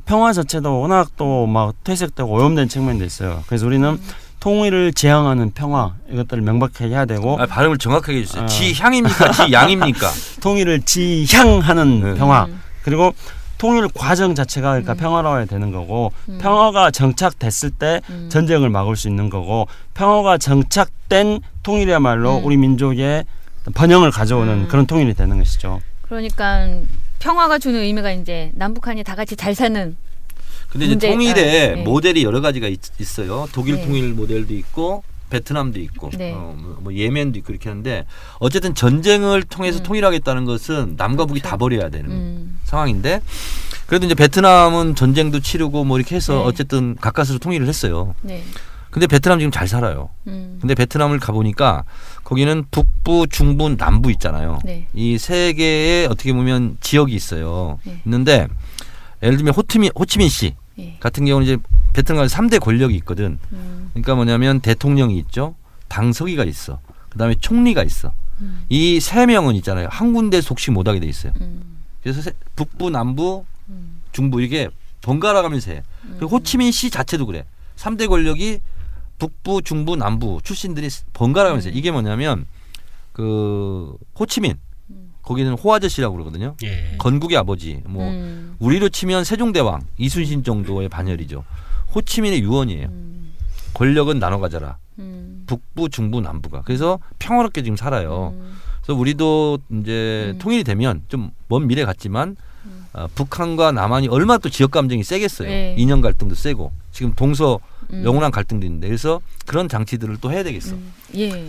평화 자체도 워낙 또 막 퇴색되고 오염된 측면도 있어요. 그래서 우리는 음. 통일을 지향하는 평화 이것들을 명백하게 해야 되고 아, 발음을 정확하게 해주세요. 어. 지향입니까? 지양입니까? 통일을 지향하는 네. 평화 음. 그리고 통일 과정 자체가 그러니까 음. 평화로워야 되는 거고 음. 평화가 정착됐을 때 음. 전쟁을 막을 수 있는 거고 평화가 정착된 통일이야말로 음. 우리 민족의 번영을 가져오는 음. 그런 통일이 되는 것이죠. 그러니까 평화가 주는 의미가 이제 남북한이 다 같이 잘 사는 근데 이제 아, 네. 모델이 여러 가지가 있, 어요 독일 네. 통일 모델도 있고 베트남도 있고 네. 어, 뭐, 뭐 예멘도 있고 이렇게 하는데 어쨌든 전쟁을 통해서 음. 통일하겠다는 것은 남과 북이 그렇죠. 다 버려야 되는 음. 상황인데 그래도 이제 베트남은 전쟁도 치르고 뭐 이렇게 해서 네. 어쨌든 가까스로 통일을 했어요. 네. 근데 베트남 지금 잘 살아요. 음. 근데 베트남을 가보니까 거기는 북부, 중부, 남부 있잖아요. 네. 이세 개의 어떻게 보면 지역이 있어요. 네. 있는데 예를 들면 호치민, 호치민 씨 예. 같은 경우는 이제 베트남에 3대 권력이 있거든. 음. 그러니까 뭐냐면 대통령이 있죠. 당서기가 있어. 그다음에 총리가 있어. 음. 이세 명은 있잖아요. 한 군데 속시 못 하게 돼 있어요. 음. 그래서 세- 북부, 남부, 음. 중부 이게 번갈아 가면서 해. 그 호치민 씨 자체도 그래. 3대 권력이 북부, 중부, 남부 출신들이 번갈아 가면서 해. 음. 이게 뭐냐면 그 호치민 음. 거기는 호아저씨라고 그러거든요. 예. 건국의 아버지. 뭐 음. 우리로 치면 세종대왕 이순신 정도의 반열이죠. 호치민의 유언이에요. 음. 권력은 나눠 가져라. 음. 북부, 중부, 남부가. 그래서 평화롭게 지금 살아요. 음. 그래서 우리도 이제 음. 통일이 되면 좀 먼 미래 같지만 음. 어, 북한과 남한이 얼마나 또 지역 감정이 세겠어요. 네. 이념 갈등도 세고 지금 동서 음. 영원한 갈등도 있는데 그래서 그런 장치들을 또 해야 되겠어. 음. 예.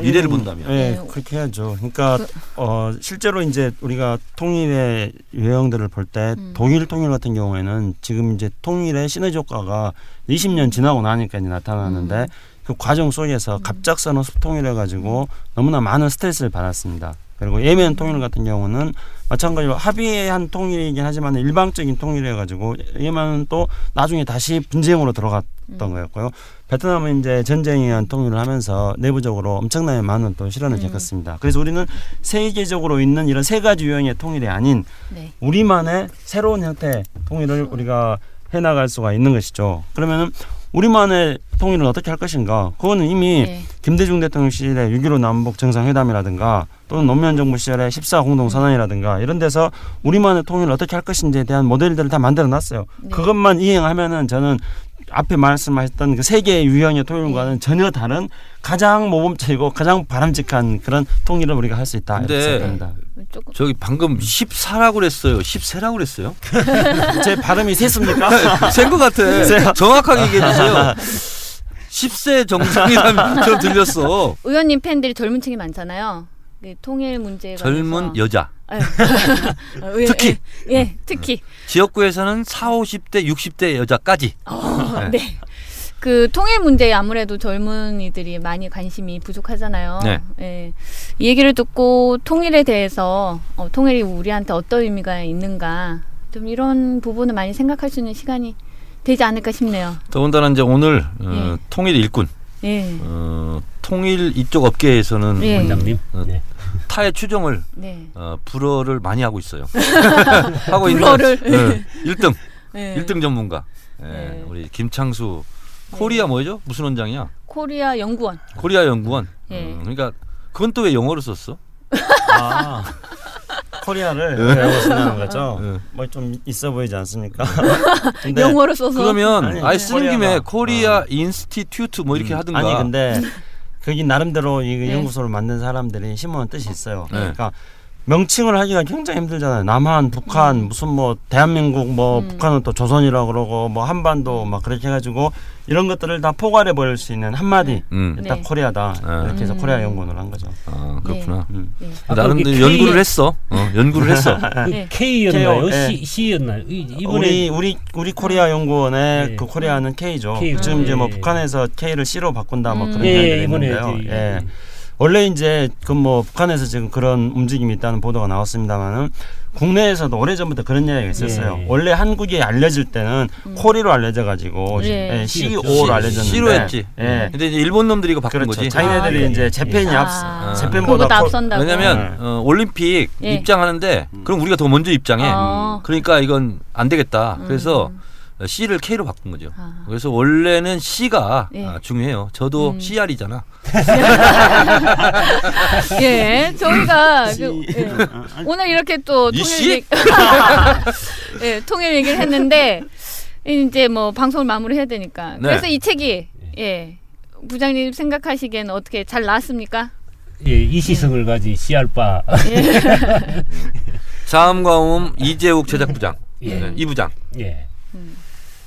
미래를 본다면. 예, 네. 그렇게 해야죠. 그러니까 그- 어, 실제로 이제 우리가 통일의 유형들을 볼때 음. 독일 통일 같은 경우에는 지금 이제 통일의 시너지 효과가 20년 지나고 나니까 이제 나타나는데 음. 그 과정 속에서 갑작스러운 습통일해 가지고 너무나 많은 스트레스를 받았습니다. 그리고 예멘 통일 같은 경우는 마찬가지로 합의한 통일이긴 하지만 일방적인 통일해 가지고 예멘은 또 나중에 다시 분쟁으로 들어갔던 음. 거였고요. 베트남은 이제 전쟁에 의한 통일을 하면서 내부적으로 엄청나게 많은 또 실현을 음. 겪었습니다. 그래서 우리는 세계적으로 있는 이런 세 가지 유형의 통일이 아닌 네. 우리만의 새로운 형태의 통일을 우리가 해나갈 수가 있는 것이죠. 그러면은 우리만의 통일은 어떻게 할 것인가? 그거는 이미 네. 김대중 대통령 시절에 6.15 남북 정상회담이라든가 또는 노무현 정부 시절에 14 공동선언이라든가 이런 데서 우리만의 통일을 어떻게 할 것인지에 대한 모델들을 다 만들어 놨어요. 네. 그것만 이행하면은 저는 앞에 말씀하셨던 그 세계의 유형의 통일과는 네. 전혀 다른 가장 모범적이고 가장 바람직한 그런 통일을 우리가 할 수 있다. 이렇게 생각합니다. 조금 저기 방금 14라고 그랬어요. 14라고 그랬어요? 제 발음이 셌습니까? 센 것 같아. 정확하게 얘기해 주세요. 10세 정상이라면 들렸어. 의원님 팬들이 젊은 층이 많잖아요. 그 통일 문제가 젊은 여자. 특히 예, 예, 특히 지역구에서는 4, 50대, 60대 여자까지. 어, 네. 그 통일 문제에 아무래도 젊은이들이 많이 관심이 부족하잖아요. 네. 예. 이 얘기를 듣고 통일에 대해서 어, 통일이 우리한테 어떤 의미가 있는가 좀 이런 부분을 많이 생각할 수 있는 시간이 되지 않을까 싶네요. 더군다나 이제 오늘 어, 예. 통일 일꾼, 예. 어, 통일 이쪽 업계에서는 예. 원장님. 어, 네. 타의 추종을 네. 어, 불허를 많이 하고 있어요. 하고 있는 불허를. 네, 1등, 예. 1등 전문가. 예, 네. 우리 김창수 코리아 뭐죠? 무슨 원장이야? 코리아 연구원. 코리아 연구원. 예. 음, 그러니까 그건 또 왜 영어로 썼어? 아, 코리아를 배우고 쓴다는 거죠. 예. 뭐 좀 있어 보이지 않습니까? 근데 영어로 써서 그러면 아니, 아예 쓰는 김에 Korea Institute 뭐 이렇게 음, 하든가. 아니 근데 거기 나름대로 이 네. 연구소를 만든 사람들이 심어놓은 뜻이 있어요. 네. 그러니까 명칭을 하기가 굉장히 힘들잖아요. 남한, 북한, 무슨 뭐 대한민국, 뭐 음. 북한은 또 조선이라 그러고 뭐 한반도 막 그렇게 해가지고 이런 것들을 다 포괄해 버릴 수 있는 한마디 음. 딱 네. 코리아다 아. 이렇게 해서 음. 코리아 연구원을 한 거죠. 아 그렇구나. 음. 네. 아까 나는 그 연구를 K- 했어. 어, 연구를 했어. 그 네. K였나요? K요, 예. C C였나요? 이- 이번에 우리 우리 우리 코리아 연구원의 네. 그 코리아는 K죠. K 죠. 지금 이제 뭐 예. 북한에서 K를 C로 바꾼다 뭐 음. 그런 예, 이야기가 있는데요. 예. 원래 이제 그 뭐 북한에서 지금 그런 움직임이 있다는 보도가 나왔습니다만은 국내에서도 오래전부터 그런 이야기가 있었어요. 예. 원래 한국이 알려질 때는 코리로 알려져 가지고 예. 예. CO로 알려졌는데 C로 했지. 예. 근데 이제 일본 놈들이 이거 바꾼 그렇죠. 거지. 자기네들이 아, 이제 네. 재팬이 아, 앞서 재팬보다 그거보다 코- 앞선다고. 왜냐면 네. 어, 올림픽 예. 입장하는데 그럼 우리가 더 먼저 입장해. 아. 그러니까 이건 안 되겠다. 그래서 음. C를 K로 바꾼 거죠. 아. 그래서 원래는 C가 예. 아, 중요해요. 저도 음. CR이잖아. 예, 저희가. 그, 예. 오늘 이렇게 또이 통일 씨? 얘기, 예, 통일 얘기를 했는데 이제 뭐 방송을 마무리해야 되니까. 네. 그래서 이 책이 예 부장님 생각하시기에는 어떻게 잘 나왔습니까? 예, 이시성을 가진 씨알바 자음과 음 이재욱 제작부장, 예. 네, 이 부장. 예. 음.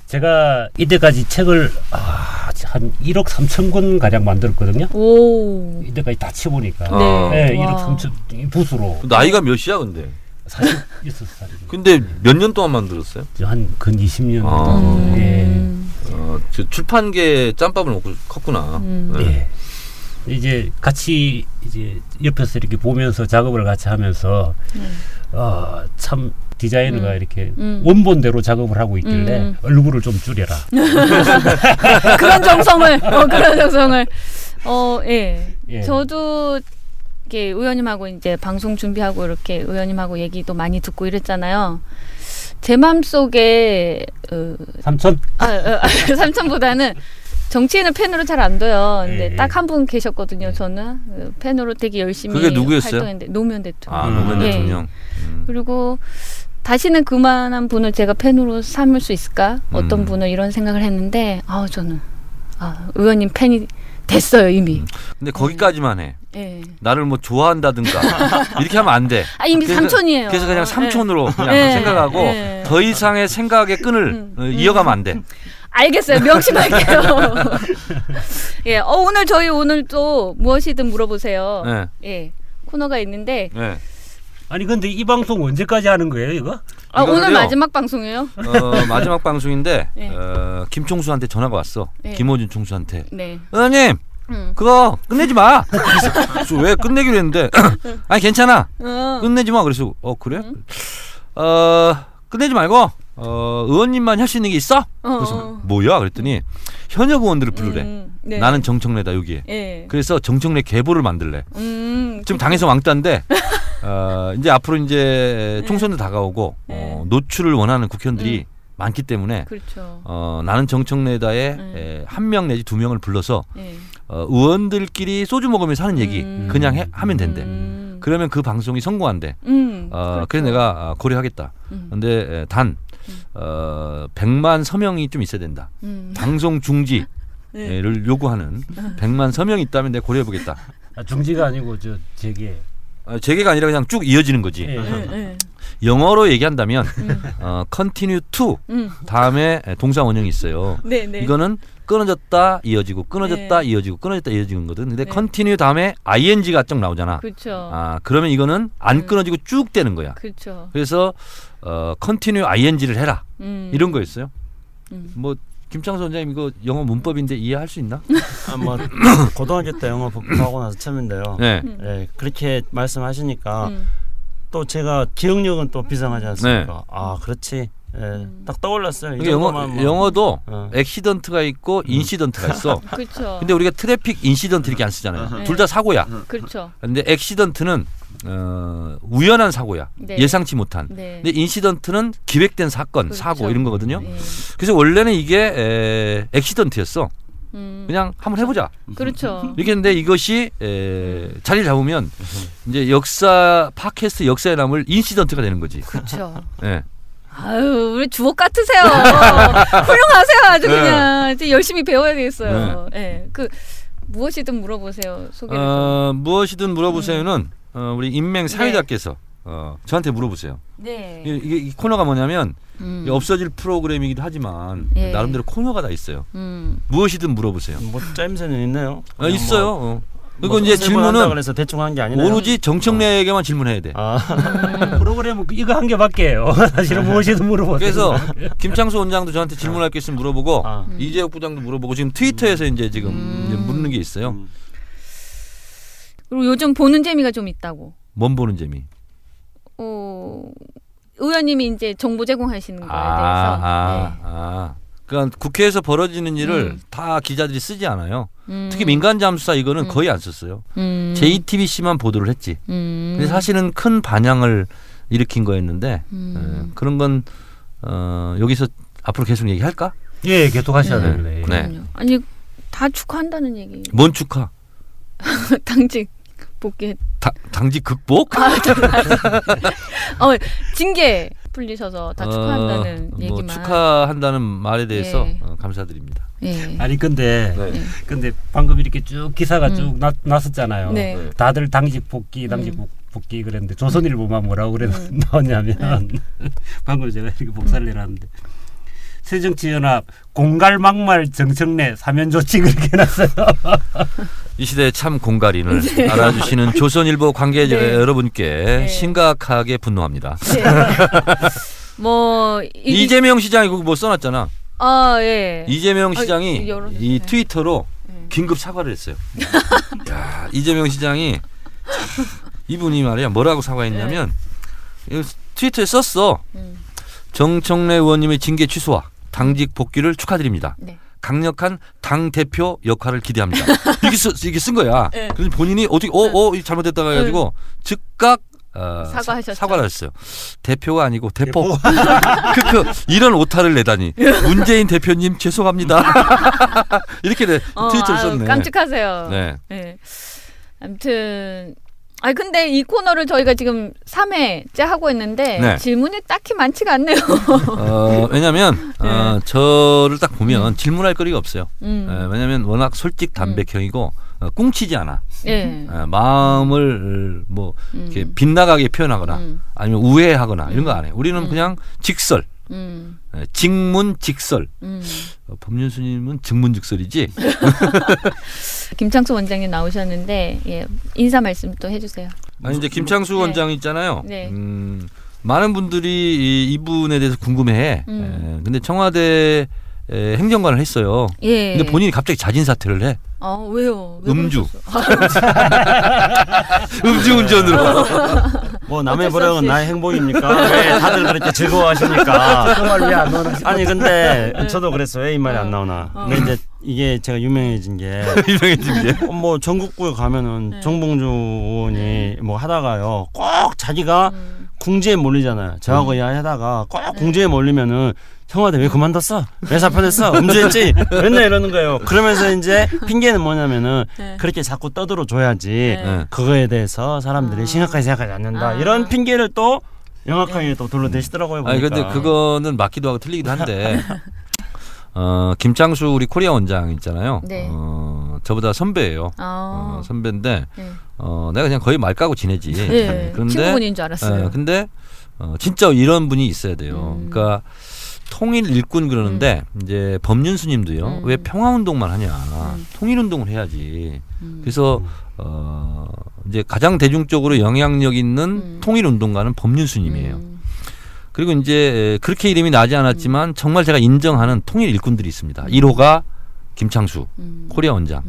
제가 이때까지 책을 아, 한 1억 3천 권 가량 만들었거든요. 오. 이때까지 다 치보니까. 아. 네. 예, 와. 1억 3천 붓으로 나이가 몇이야 근데? 46살입니다. 근데 몇 년 동안 만들었어요? 한 근 20년 아. 예. 음. 어, 저 출판계 짬밥을 먹고 컸구나. 음. 네. 예. 이제 같이 이제 옆에서 이렇게 보면서 작업을 같이 하면서 어, 참 디자이너가 음. 이렇게 음. 원본대로 작업을 하고 있길래 음. 얼굴을 좀 줄여라. 그런 정성을 어, 그런 정성을 어 예. 예. 저도 이렇게 의원님하고 이제 방송 준비하고 이렇게 의원님하고 얘기도 많이 듣고 이랬잖아요. 제 마음속에 어, 삼촌 아, 아, 아, 삼촌보다는 정치인을 팬으로 잘 안 둬요. 근데 예. 딱 한 분 계셨거든요. 저는 그 팬으로 되게 열심히 그게 누구였어요? 활동했는데 노무현 대통령. 아 노무현 예. 대통령. 음. 그리고 다시는 그만한 분을 제가 팬으로 삼을 수 있을까? 어떤 음. 분을 이런 생각을 했는데 아 저는 아, 의원님 팬이 됐어요 이미. 근데 거기까지만 해. 예. 나를 뭐 좋아한다든가 이렇게 하면 안 돼. 아 이미 그래서- 삼촌이에요. 그래서 그냥 삼촌으로 그냥 예. 생각하고 예. 더 이상의 생각의 끈을 음. 어, 이어가면 안 돼. 알겠어요. 명심할게요. 예. 어 오늘 저희 오늘 또 무엇이든 물어보세요. 네. 예. 코너가 있는데 네. 아니 근데 이 방송 언제까지 하는 거예요 이거? 아, 오늘 이거를요? 마지막 방송이에요. 어, 마지막 방송인데 네. 어, 김총수한테 전화가 왔어. 네. 김호준 총수한테. 네. 의원님 음. 그거 끝내지 마. 그래서 왜 끝내기로 했는데 아니 괜찮아. 어. 끝내지 마. 그래서 어 그래? 음. 어 끝내지 말고 어 의원님만 할 수 있는 게 있어? 그래서 어. 뭐야? 그랬더니 현역 의원들을 부르래. 음, 네. 나는 정청래다 여기에. 예. 그래서 정청래 계보를 만들래. 음. 지금 당에서 왕따인데 어, 이제 앞으로 이제 총선도 다가오고 네. 어, 노출을 원하는 국회의원들이 많기 때문에 그렇죠. 어, 나는 정청래다에 네. 한명 내지 두 명을 불러서 예. 어, 의원들끼리 소주 먹으면서 하는 얘기 음. 그냥 해, 하면 된대. 음. 그러면 그 방송이 성공한대. 음. 어, 그렇죠. 그래서 내가 어, 고려하겠다. 음. 근데 에, 단 어, 100만 서명이 좀 있어야 된다. 음. 방송 중지를 네. 요구하는 100만 서명이 있다면 내가 고려해 보겠다. 아, 중지가 아니고 저 제게 어, 재개가 아니라 그냥 쭉 이어지는 거지. 예. 예, 예. 영어로 얘기한다면 음. 어, continue to 음. 다음에 동사 원형이 있어요. 네, 네. 이거는 끊어졌다 이어지고 끊어졌다 네. 이어지고 끊어졌다 이어지는 거든. 근데 네. continue 다음에 ing가 쭉 나오잖아. 그렇죠. 아 그러면 이거는 안 음. 끊어지고 쭉 되는 거야. 그렇죠. 그래서 어, continue ing를 해라 음. 이런 거였어요. 음. 뭐 김창수 원장님 이거 영어 문법인데 이해할 수 있나? 아, 뭐 고등학교 때 영어 복습하고 나서 처음인데요. 네. 예, 그렇게 말씀하시니까 음. 또 제가 기억력은 또 비상하지 않습니까? 네. 아 그렇지. 예, 음. 딱 떠올랐어요. 이 이게 영어 뭐. 영어도 어. accident가 있고 incident가 있어. 그렇죠. 근데 우리가 traffic incident 이렇게 안 쓰잖아요. 네. 둘다 사고야. 그렇죠. 근데 accident는 어, 우연한 사고야. 네. 예상치 못한. 네. 근데 인시던트는 기획된 사건, 그렇죠. 사고 이런 거거든요. 네. 그래서 원래는 이게 에, 액시던트였어. 음. 그냥 한번 해보자. 그렇죠. 이렇게 했는데 이것이 에, 자리를 잡으면 이제 역사 팟캐스트 역사에 남을 인시던트가 되는 거지. 그렇죠. 예. 아유, 우리 주옥 같으세요. 훌륭하세요. 아주 네. 그냥 이제 열심히 배워야 되겠어요. 예. 그 무엇이든 물어보세요. 소개를 좀. 어, 무엇이든 물어보세요는 어, 우리 인맹 사회자께서 어, 저한테 물어보세요. 네. 이게, 이게 이 코너가 뭐냐면 음. 이게 없어질 프로그램이기도 하지만 예. 나름대로 코너가 다 있어요. 음. 무엇이든 물어보세요. 뭐 짜임새는 있나요? 아, 있어요. 어. 그리고 뭐 이제 질문은 그래서 대충 한 게 아니네요. 오로지 정청래에게만 질문해야 돼. 아, 프로그램은 이거 한 개밖에요. 사실은 무엇이든 물어보세요. 그래서 김창수 원장도 저한테 질문할 게 있으면 물어보고 아. 이재혁 부장도 물어보고 지금 트위터에서 이제 지금 음. 이제 묻는 게 있어요. 음. 그리고 요즘 보는 재미가 좀 있다고. 뭔 보는 재미? 어, 의원님이 이제 정보 제공하시는 거에 아, 대해서. 아, 아. 그러니까 국회에서 벌어지는 일을 음. 다 기자들이 쓰지 않아요. 네. 음. 특히 민간 잠수사 이거는 음. 거의 안 썼어요. 음. JTBC만 보도를 했지. 음. 근데 사실은 큰 반향을 일으킨 거였는데 음. 예, 그런 건 어, 여기서 앞으로 계속 얘기할까? 예, 계속 하셔야 네. 되는데. 네. 그럼요. 아니 다 축하한다는 얘기. 뭔 축하? 당직 복귀. 다, 당직 극복? 아, 어 징계 풀리셔서 다 축하한다는 어, 얘기만. 뭐 축하한다는 말에 대해서 예. 어, 감사드립니다. 예. 아니 근데 네. 근데 방금 이렇게 쭉 기사가 음. 쭉 나, 났었잖아요. 네. 네. 다들 당직 복귀, 당직 음. 복- 복귀 그랬는데 조선일보만 뭐라고 그래 음. 나왔냐면 방금 제가 이렇게 복사를 해놨는데 새정치연합 공갈 막말 정청래 사면 조치 그렇게 해놨어요. 이 시대의 참 공갈인을 알아주시는 조선일보 관계자 네. 여러분께 네. 심각하게 분노합니다. 네. 뭐 이, 이재명 시장이 그거 뭐 써놨잖아. 아 예. 이재명 아, 시장이 열어주세요. 이 트위터로 네. 긴급 사과를 했어요. 야, 이재명 시장이 참, 이분이 말이야 뭐라고 사과했냐면 트위터에 썼어. 음. 정청래 의원님의 징계 취소와 당직 복귀를 축하드립니다. 네. 강력한 당 대표 역할을 기대합니다. 이게 쓰, 이게 쓴 거야. 네. 그래서 본인이 어떻게 어어 잘못됐다고 해가지고 즉각 어, 사과하셨죠. 사, 과를 했어요. 대표가 아니고 대포. 크크 이런 오타를 내다니 문재인 대표님 죄송합니다. 이렇게 내 어, 트위터를 아유, 썼네. 깜찍하세요. 네. 네. 아무튼 아 근데 이 코너를 저희가 지금 3회째 하고 있는데 네. 질문이 딱히 많지가 않네요. 어, 왜냐면 어, 저를 딱 보면 질문할 거리가 없어요. 음. 에, 왜냐면 워낙 솔직 담백형이고 어, 꿍치지 않아. 예. 어, 마음을 뭐 음. 이렇게 빗나가게 표현하거나 음. 아니면 우회하거나 이런 거 안 해. 우리는 음. 그냥 직설, 음. 에, 직문 직설. 음. 어, 법륜스님은 직문직설이지. 김창수 원장님 나오셨는데 예. 인사 말씀 또 해주세요. 아니 이제 김창수 네. 원장 있잖아요. 네. 음, 많은 분들이 이, 이분에 대해서 궁금해해. 음. 에, 근데 청와대 에, 행정관을 했어요. 예. 근데 본인이 갑자기 자진 사퇴를 해. 아 왜요? 왜 음주. 그러셨어요? 음주 운전으로. 뭐 남의 불행은. 나의 행복입니까? 왜 다들 그렇게 즐거워하십니까? 정말 왜안 나오나 아니 근데 저도 그랬어요. 왜 이 말이 안 나오나. 어. 근데 이제 이게 제가 유명해진 게 유명해진 게. 어, 뭐 전국구에 가면은 네. 정봉주 의원이 뭐 하다가요 꼭 자기가 음. 궁지에 몰리잖아요. 저하고 이야기하다가 꼭 궁지에 몰리면은 청와대 왜 그만뒀어? 왜 사표냈어? 음주했지? 맨날 이러는 거예요. 그러면서 이제 핑계는 뭐냐면은 네. 그렇게 자꾸 떠들어 줘야지 네. 네. 그거에 대해서 사람들이 아. 심각하게 생각하지 않는다. 아. 이런 핑계를 또 영악하게 또 둘러대시더라고요. 아니 보니까. 근데 그거는 맞기도 하고 틀리기도 한데 어 김창수 우리 코리아 원장 있잖아요. 네. 어 저보다 선배예요. 아. 어, 선배인데 네. 어 내가 그냥 거의 말 까고 지내지. 예. 그런데 친구분인 줄 알았어요. 어, 근데 어, 진짜 이런 분이 있어야 돼요. 음. 그러니까 통일 일꾼 그러는데 이제 법륜 스님도요. 음. 왜 평화 운동만 하냐? 음. 통일 운동을 해야지. 음. 그래서 어 이제 가장 대중적으로 영향력 있는 음. 통일 운동가는 법륜 스님이에요. 음. 그리고 이제 그렇게 이름이 나지 않았지만 정말 제가 인정하는 통일 일꾼들이 있습니다. 1호가 김창수 음. 코리아 원장.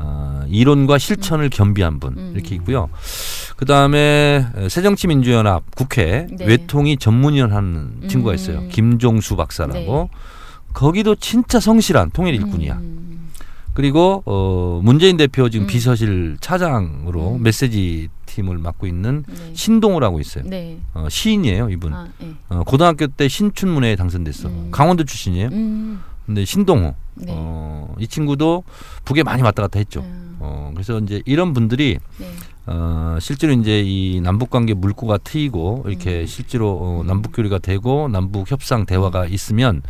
음. 어, 이론과 실천을 겸비한 분 음. 이렇게 있고요. 그 다음에 새정치민주연합 국회 네. 외통위 전문위원 하는 음. 친구가 있어요. 김종수 박사라고. 네. 거기도 진짜 성실한 통일 일꾼이야. 음. 그리고 어, 문재인 대표 지금 음. 비서실 차장으로 음. 메시지 팀을 맡고 있는 네. 신동우라고 있어요. 네. 어, 시인이에요, 이분. 아, 예. 어, 고등학교 때 신춘문예에 당선됐어. 음. 강원도 출신이에요. 음. 근데 신동우. 네. 어, 이 친구도 북에 많이 왔다 갔다 했죠. 음. 어, 그래서 이제 이런 분들이 네. 어, 실제로 이제 이 남북 관계 물꼬가 트이고 이렇게 음. 실제로 어, 남북 교류가 되고 남북 협상 대화가 있으면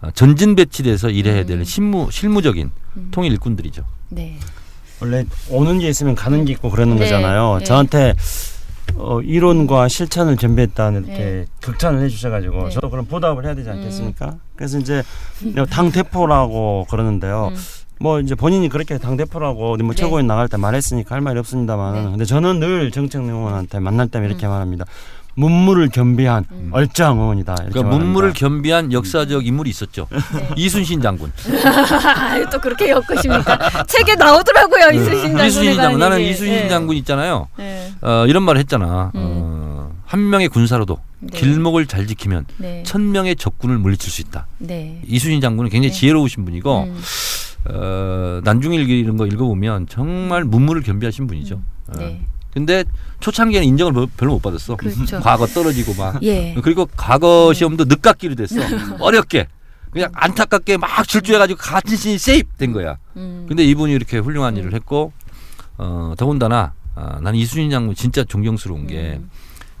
어, 전진 배치돼서 일해야 될 음. 실무 실무적인 음. 통일 일꾼들이죠. 네. 원래 오는 게 있으면 가는 게 있고 그러는 네, 거잖아요. 네. 저한테 어, 이론과 실천을 겸비했다는 이렇게 네. 극찬을 해주셔가지고 네. 저도 그럼 보답을 해야 되지 않겠습니까? 그래서 이제 당 대표라고 그러는데요. 음. 뭐 이제 본인이 그렇게 당 대표라고 뭐 네. 최고위 나갈 때 말했으니까 할 말이 없습니다만, 네. 근데 저는 늘 정청래 의원한테 만날 때면 이렇게 말합니다. 문무를 겸비한 음. 얼짱 의원이다. 그러니까 말합니다. 문무를 겸비한 역사적 인물이 있었죠. 네. 이순신 장군. 아, 또 그렇게 엮으십니까? 책에 나오더라고요 이순신 장군에 이순신 장군. 나는. 이순신 예. 장군 있잖아요. 예. 어, 이런 말을 했잖아. 음. 어, 한 명의 군사로도 네. 길목을 잘 지키면 네. 천 명의 적군을 물리칠 수 있다. 네. 이순신 장군은 굉장히 네. 지혜로우신 분이고 음. 어, 난중일기 이런 거 읽어보면 정말 문무를 겸비하신 분이죠. 어. 네. 근데 초창기에는 인정을 별- 별로 못 받았어. 그렇죠. 과거 떨어지고 막. 예. 그리고 과거 시험도 늦깎이로 됐어. 어렵게. 그냥 안타깝게 막 질주해가지고 같이 세입 된 거야. 음. 근데 이분이 이렇게 훌륭한 일을 했고 어, 더군다나 아, 나는 이순신 장군 진짜 존경스러운 게 음.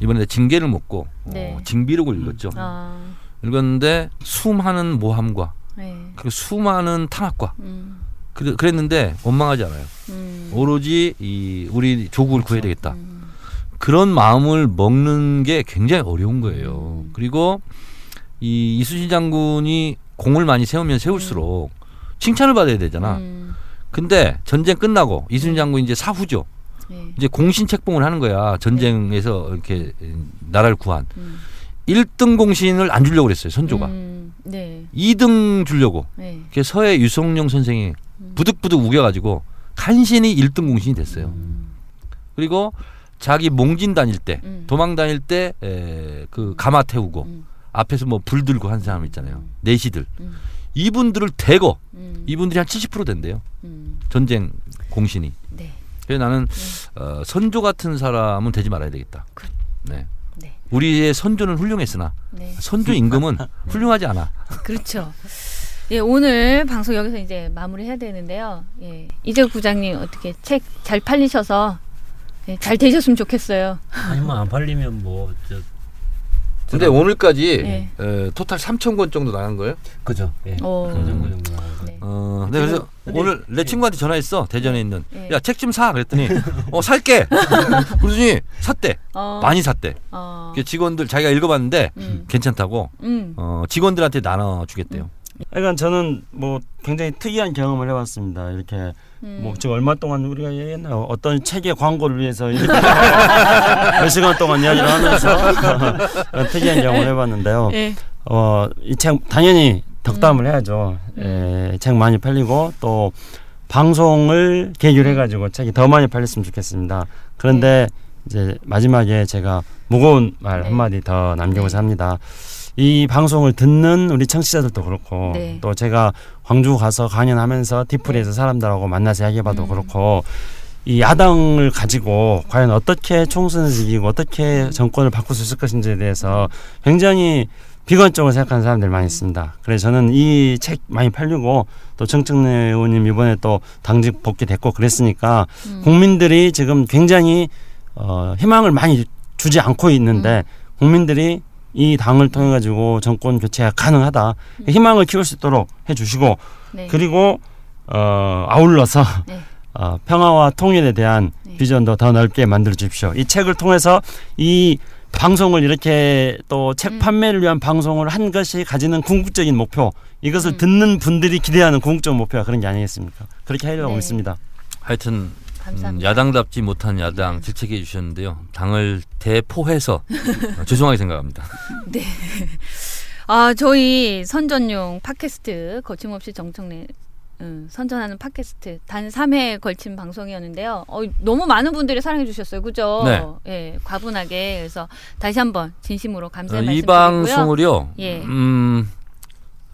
이번에 징계를 먹고 네. 어, 징비록을 읽었죠. 아. 읽었는데 수많은 모함과 네. 그리고 수많은 탄압과 음. 그래, 그랬는데 원망하지 않아요. 음. 오로지 이 우리 조국을 구해야 되겠다. 음. 그런 마음을 먹는 게 굉장히 어려운 거예요. 음. 그리고 이 이순신 장군이 공을 많이 세우면 세울수록 칭찬을 받아야 되잖아. 음. 근데 전쟁 끝나고 이순신 장군이 이제 사후죠. 네. 이제 공신 책봉을 하는 거야. 전쟁에서 이렇게 나라를 구한. 음. 1등 공신을 안 주려고 그랬어요. 선조가. 음. 네. 2등 주려고. 네. 그게 서해 유성룡 선생이 음. 부득부득 우겨가지고 간신히 1등 공신이 됐어요. 음. 그리고 자기 몽진 다닐 때, 음. 도망 다닐 때 그 가마 태우고 음. 앞에서 뭐 불 들고 한 사람 있잖아요. 내시들. 음. 이분들을 대거 음. 이분들이 한 70% 된대요. 음. 전쟁 공신이. 네. 그래서 나는 어, 선조 같은 사람은 되지 말아야 되겠다. 그- 네. 네. 우리의 선조는 훌륭했으나 네. 선조 임금은 훌륭하지 않아. 그렇죠. 예, 오늘 방송 여기서 이제 마무리해야 되는데요. 예. 이재국 부장님 어떻게 책 잘 팔리셔서 예, 잘 되셨으면 좋겠어요. 아니 뭐안 팔리면 뭐 저 근데 오늘까지 네. 어, 토탈 3천 권 정도 나간 거예요. 그죠. 예. 오. 그 정도 정도 나가고. 네. 어, 네, 그래서 근데- 오늘 내 친구한테 전화했어 대전에 있는. 네. 야 책 좀 사 그랬더니 어 살게. 그러더니 샀대. 어. 많이 샀대. 어. 그 직원들 자기가 읽어봤는데 음. 괜찮다고 음. 어, 직원들한테 나눠주겠대요. 그러니까 저는 뭐 굉장히 특이한 경험을 해봤습니다. 이렇게 음. 뭐 지금 얼마 동안 우리가 얘기했나요? 어떤 책의 광고를 위해서 이렇게 몇 시간 동안 이야기를 하면서 특이한 경험을 해봤는데요. 예. 어, 이 책 당연히 덕담을 음. 해야죠. 예, 책 많이 팔리고 또 방송을 계기로 해가지고 책이 더 많이 팔렸으면 좋겠습니다. 그런데 이제 마지막에 제가 무거운 말 네. 한마디 더 남기고자 네. 합니다. 이 방송을 듣는 우리 청취자들도 그렇고 네. 또 제가 광주 가서 강연하면서 디프리에서 사람들하고 만나서 이야기해봐도 음. 그렇고 이 야당을 가지고 과연 어떻게 총선을 이기고 어떻게 정권을 바꿀 수 있을 것인지에 대해서 굉장히 비관적으로 생각하는 사람들이 많이 있습니다. 그래서 저는 이 책 많이 팔리고 또 정청래 의원님 이번에 또 당직 복귀됐고 그랬으니까 음. 국민들이 지금 굉장히 어, 희망을 많이 주지 않고 있는데 음. 국민들이 이 당을 통해 가지고 정권 교체가 가능하다 음. 희망을 키울 수 있도록 해주시고 네. 그리고 어, 아울러서 네. 어, 평화와 통일에 대한 네. 비전도 더 넓게 만들어 주십시오. 이 책을 통해서 이 방송을 이렇게 또책 음. 판매를 위한 방송을 한 것이 가지는 궁극적인 목표 이것을 음. 듣는 분들이 기대하는 궁극적 목표가 그런 게 아니겠습니까? 그렇게 하려고 네. 있습니다. 하여튼 음, 감사합니다. 야당답지 못한 야당 질책해 주셨는데요. 당을 대포해서 어, 죄송하게 생각합니다. 아, 저희 선전용 팟캐스트 거침없이 정청래 음, 선전하는 팟캐스트 단 3회 걸친 방송이었는데요. 어, 너무 많은 분들이 사랑해 주셨어요. 그죠? 네. 예, 과분하게. 그래서 다시 한번 진심으로 어, 감사의 이 말씀드리고요. 방송을요. 예. 음,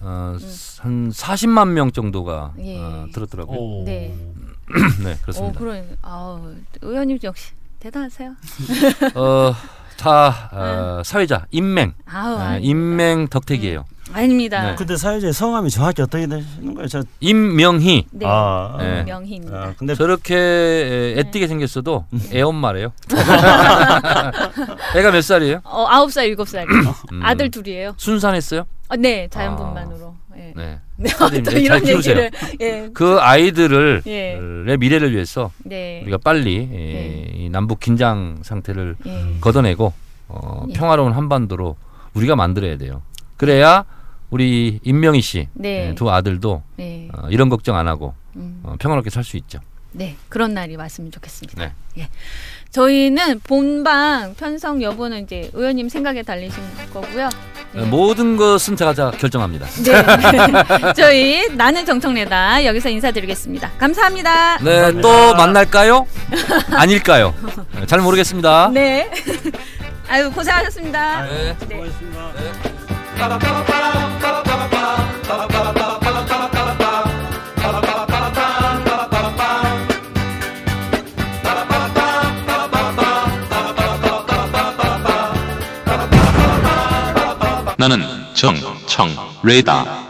어, 한 40만 명 정도가 예. 어, 들었더라고요. 오. 네. 네, 어, 그렇습니다. 그런 아, 의원님 역시 대단하세요. 어, 다 어, 사회자 인맹, 아우, 어, 아닙니다. 인맹 덕택이에요. 아닙니다. 네. 근데 사회자의 성함이 정확히 어떻게 되시는 거예요? 저 임명희 네. 아, 네. 명희입니다. 아, 근데 저렇게 애- 애띠게 생겼어도 음. 애엄마래요. 애가 몇 살이에요? 어, 아홉 살, 일곱 살. 음, 아들 둘이에요. 순산했어요? 어, 네, 자연분만으로. 예. 네. 축하드립니다. 또잘 이런 키우세요. 얘기를 예. 그 아이들을 예. 의 미래를 위해서 네. 우리가 빨리 예, 이 남북 긴장 상태를 예. 걷어내고 어, 예. 평화로운 한반도로 우리가 만들어야 돼요. 그래야 우리 임명희 씨두 네. 아들도 네. 어, 이런 걱정 안 하고 음. 어, 평화롭게 살 수 있죠. 네, 그런 날이 왔으면 좋겠습니다. 네. 예. 저희는 본방 편성 여부는 이제 의원님 생각에 달리신 거고요. 예. 모든 것은 제가 다 결정합니다. 네. 저희 나는 정청래다 여기서 인사드리겠습니다. 감사합니다. 네, 또 만날까요? 아닐까요? 네, 잘 모르겠습니다. 네. 아유 고생하셨습니다. 네. 네. 고맙습니다. 나는 정청래다.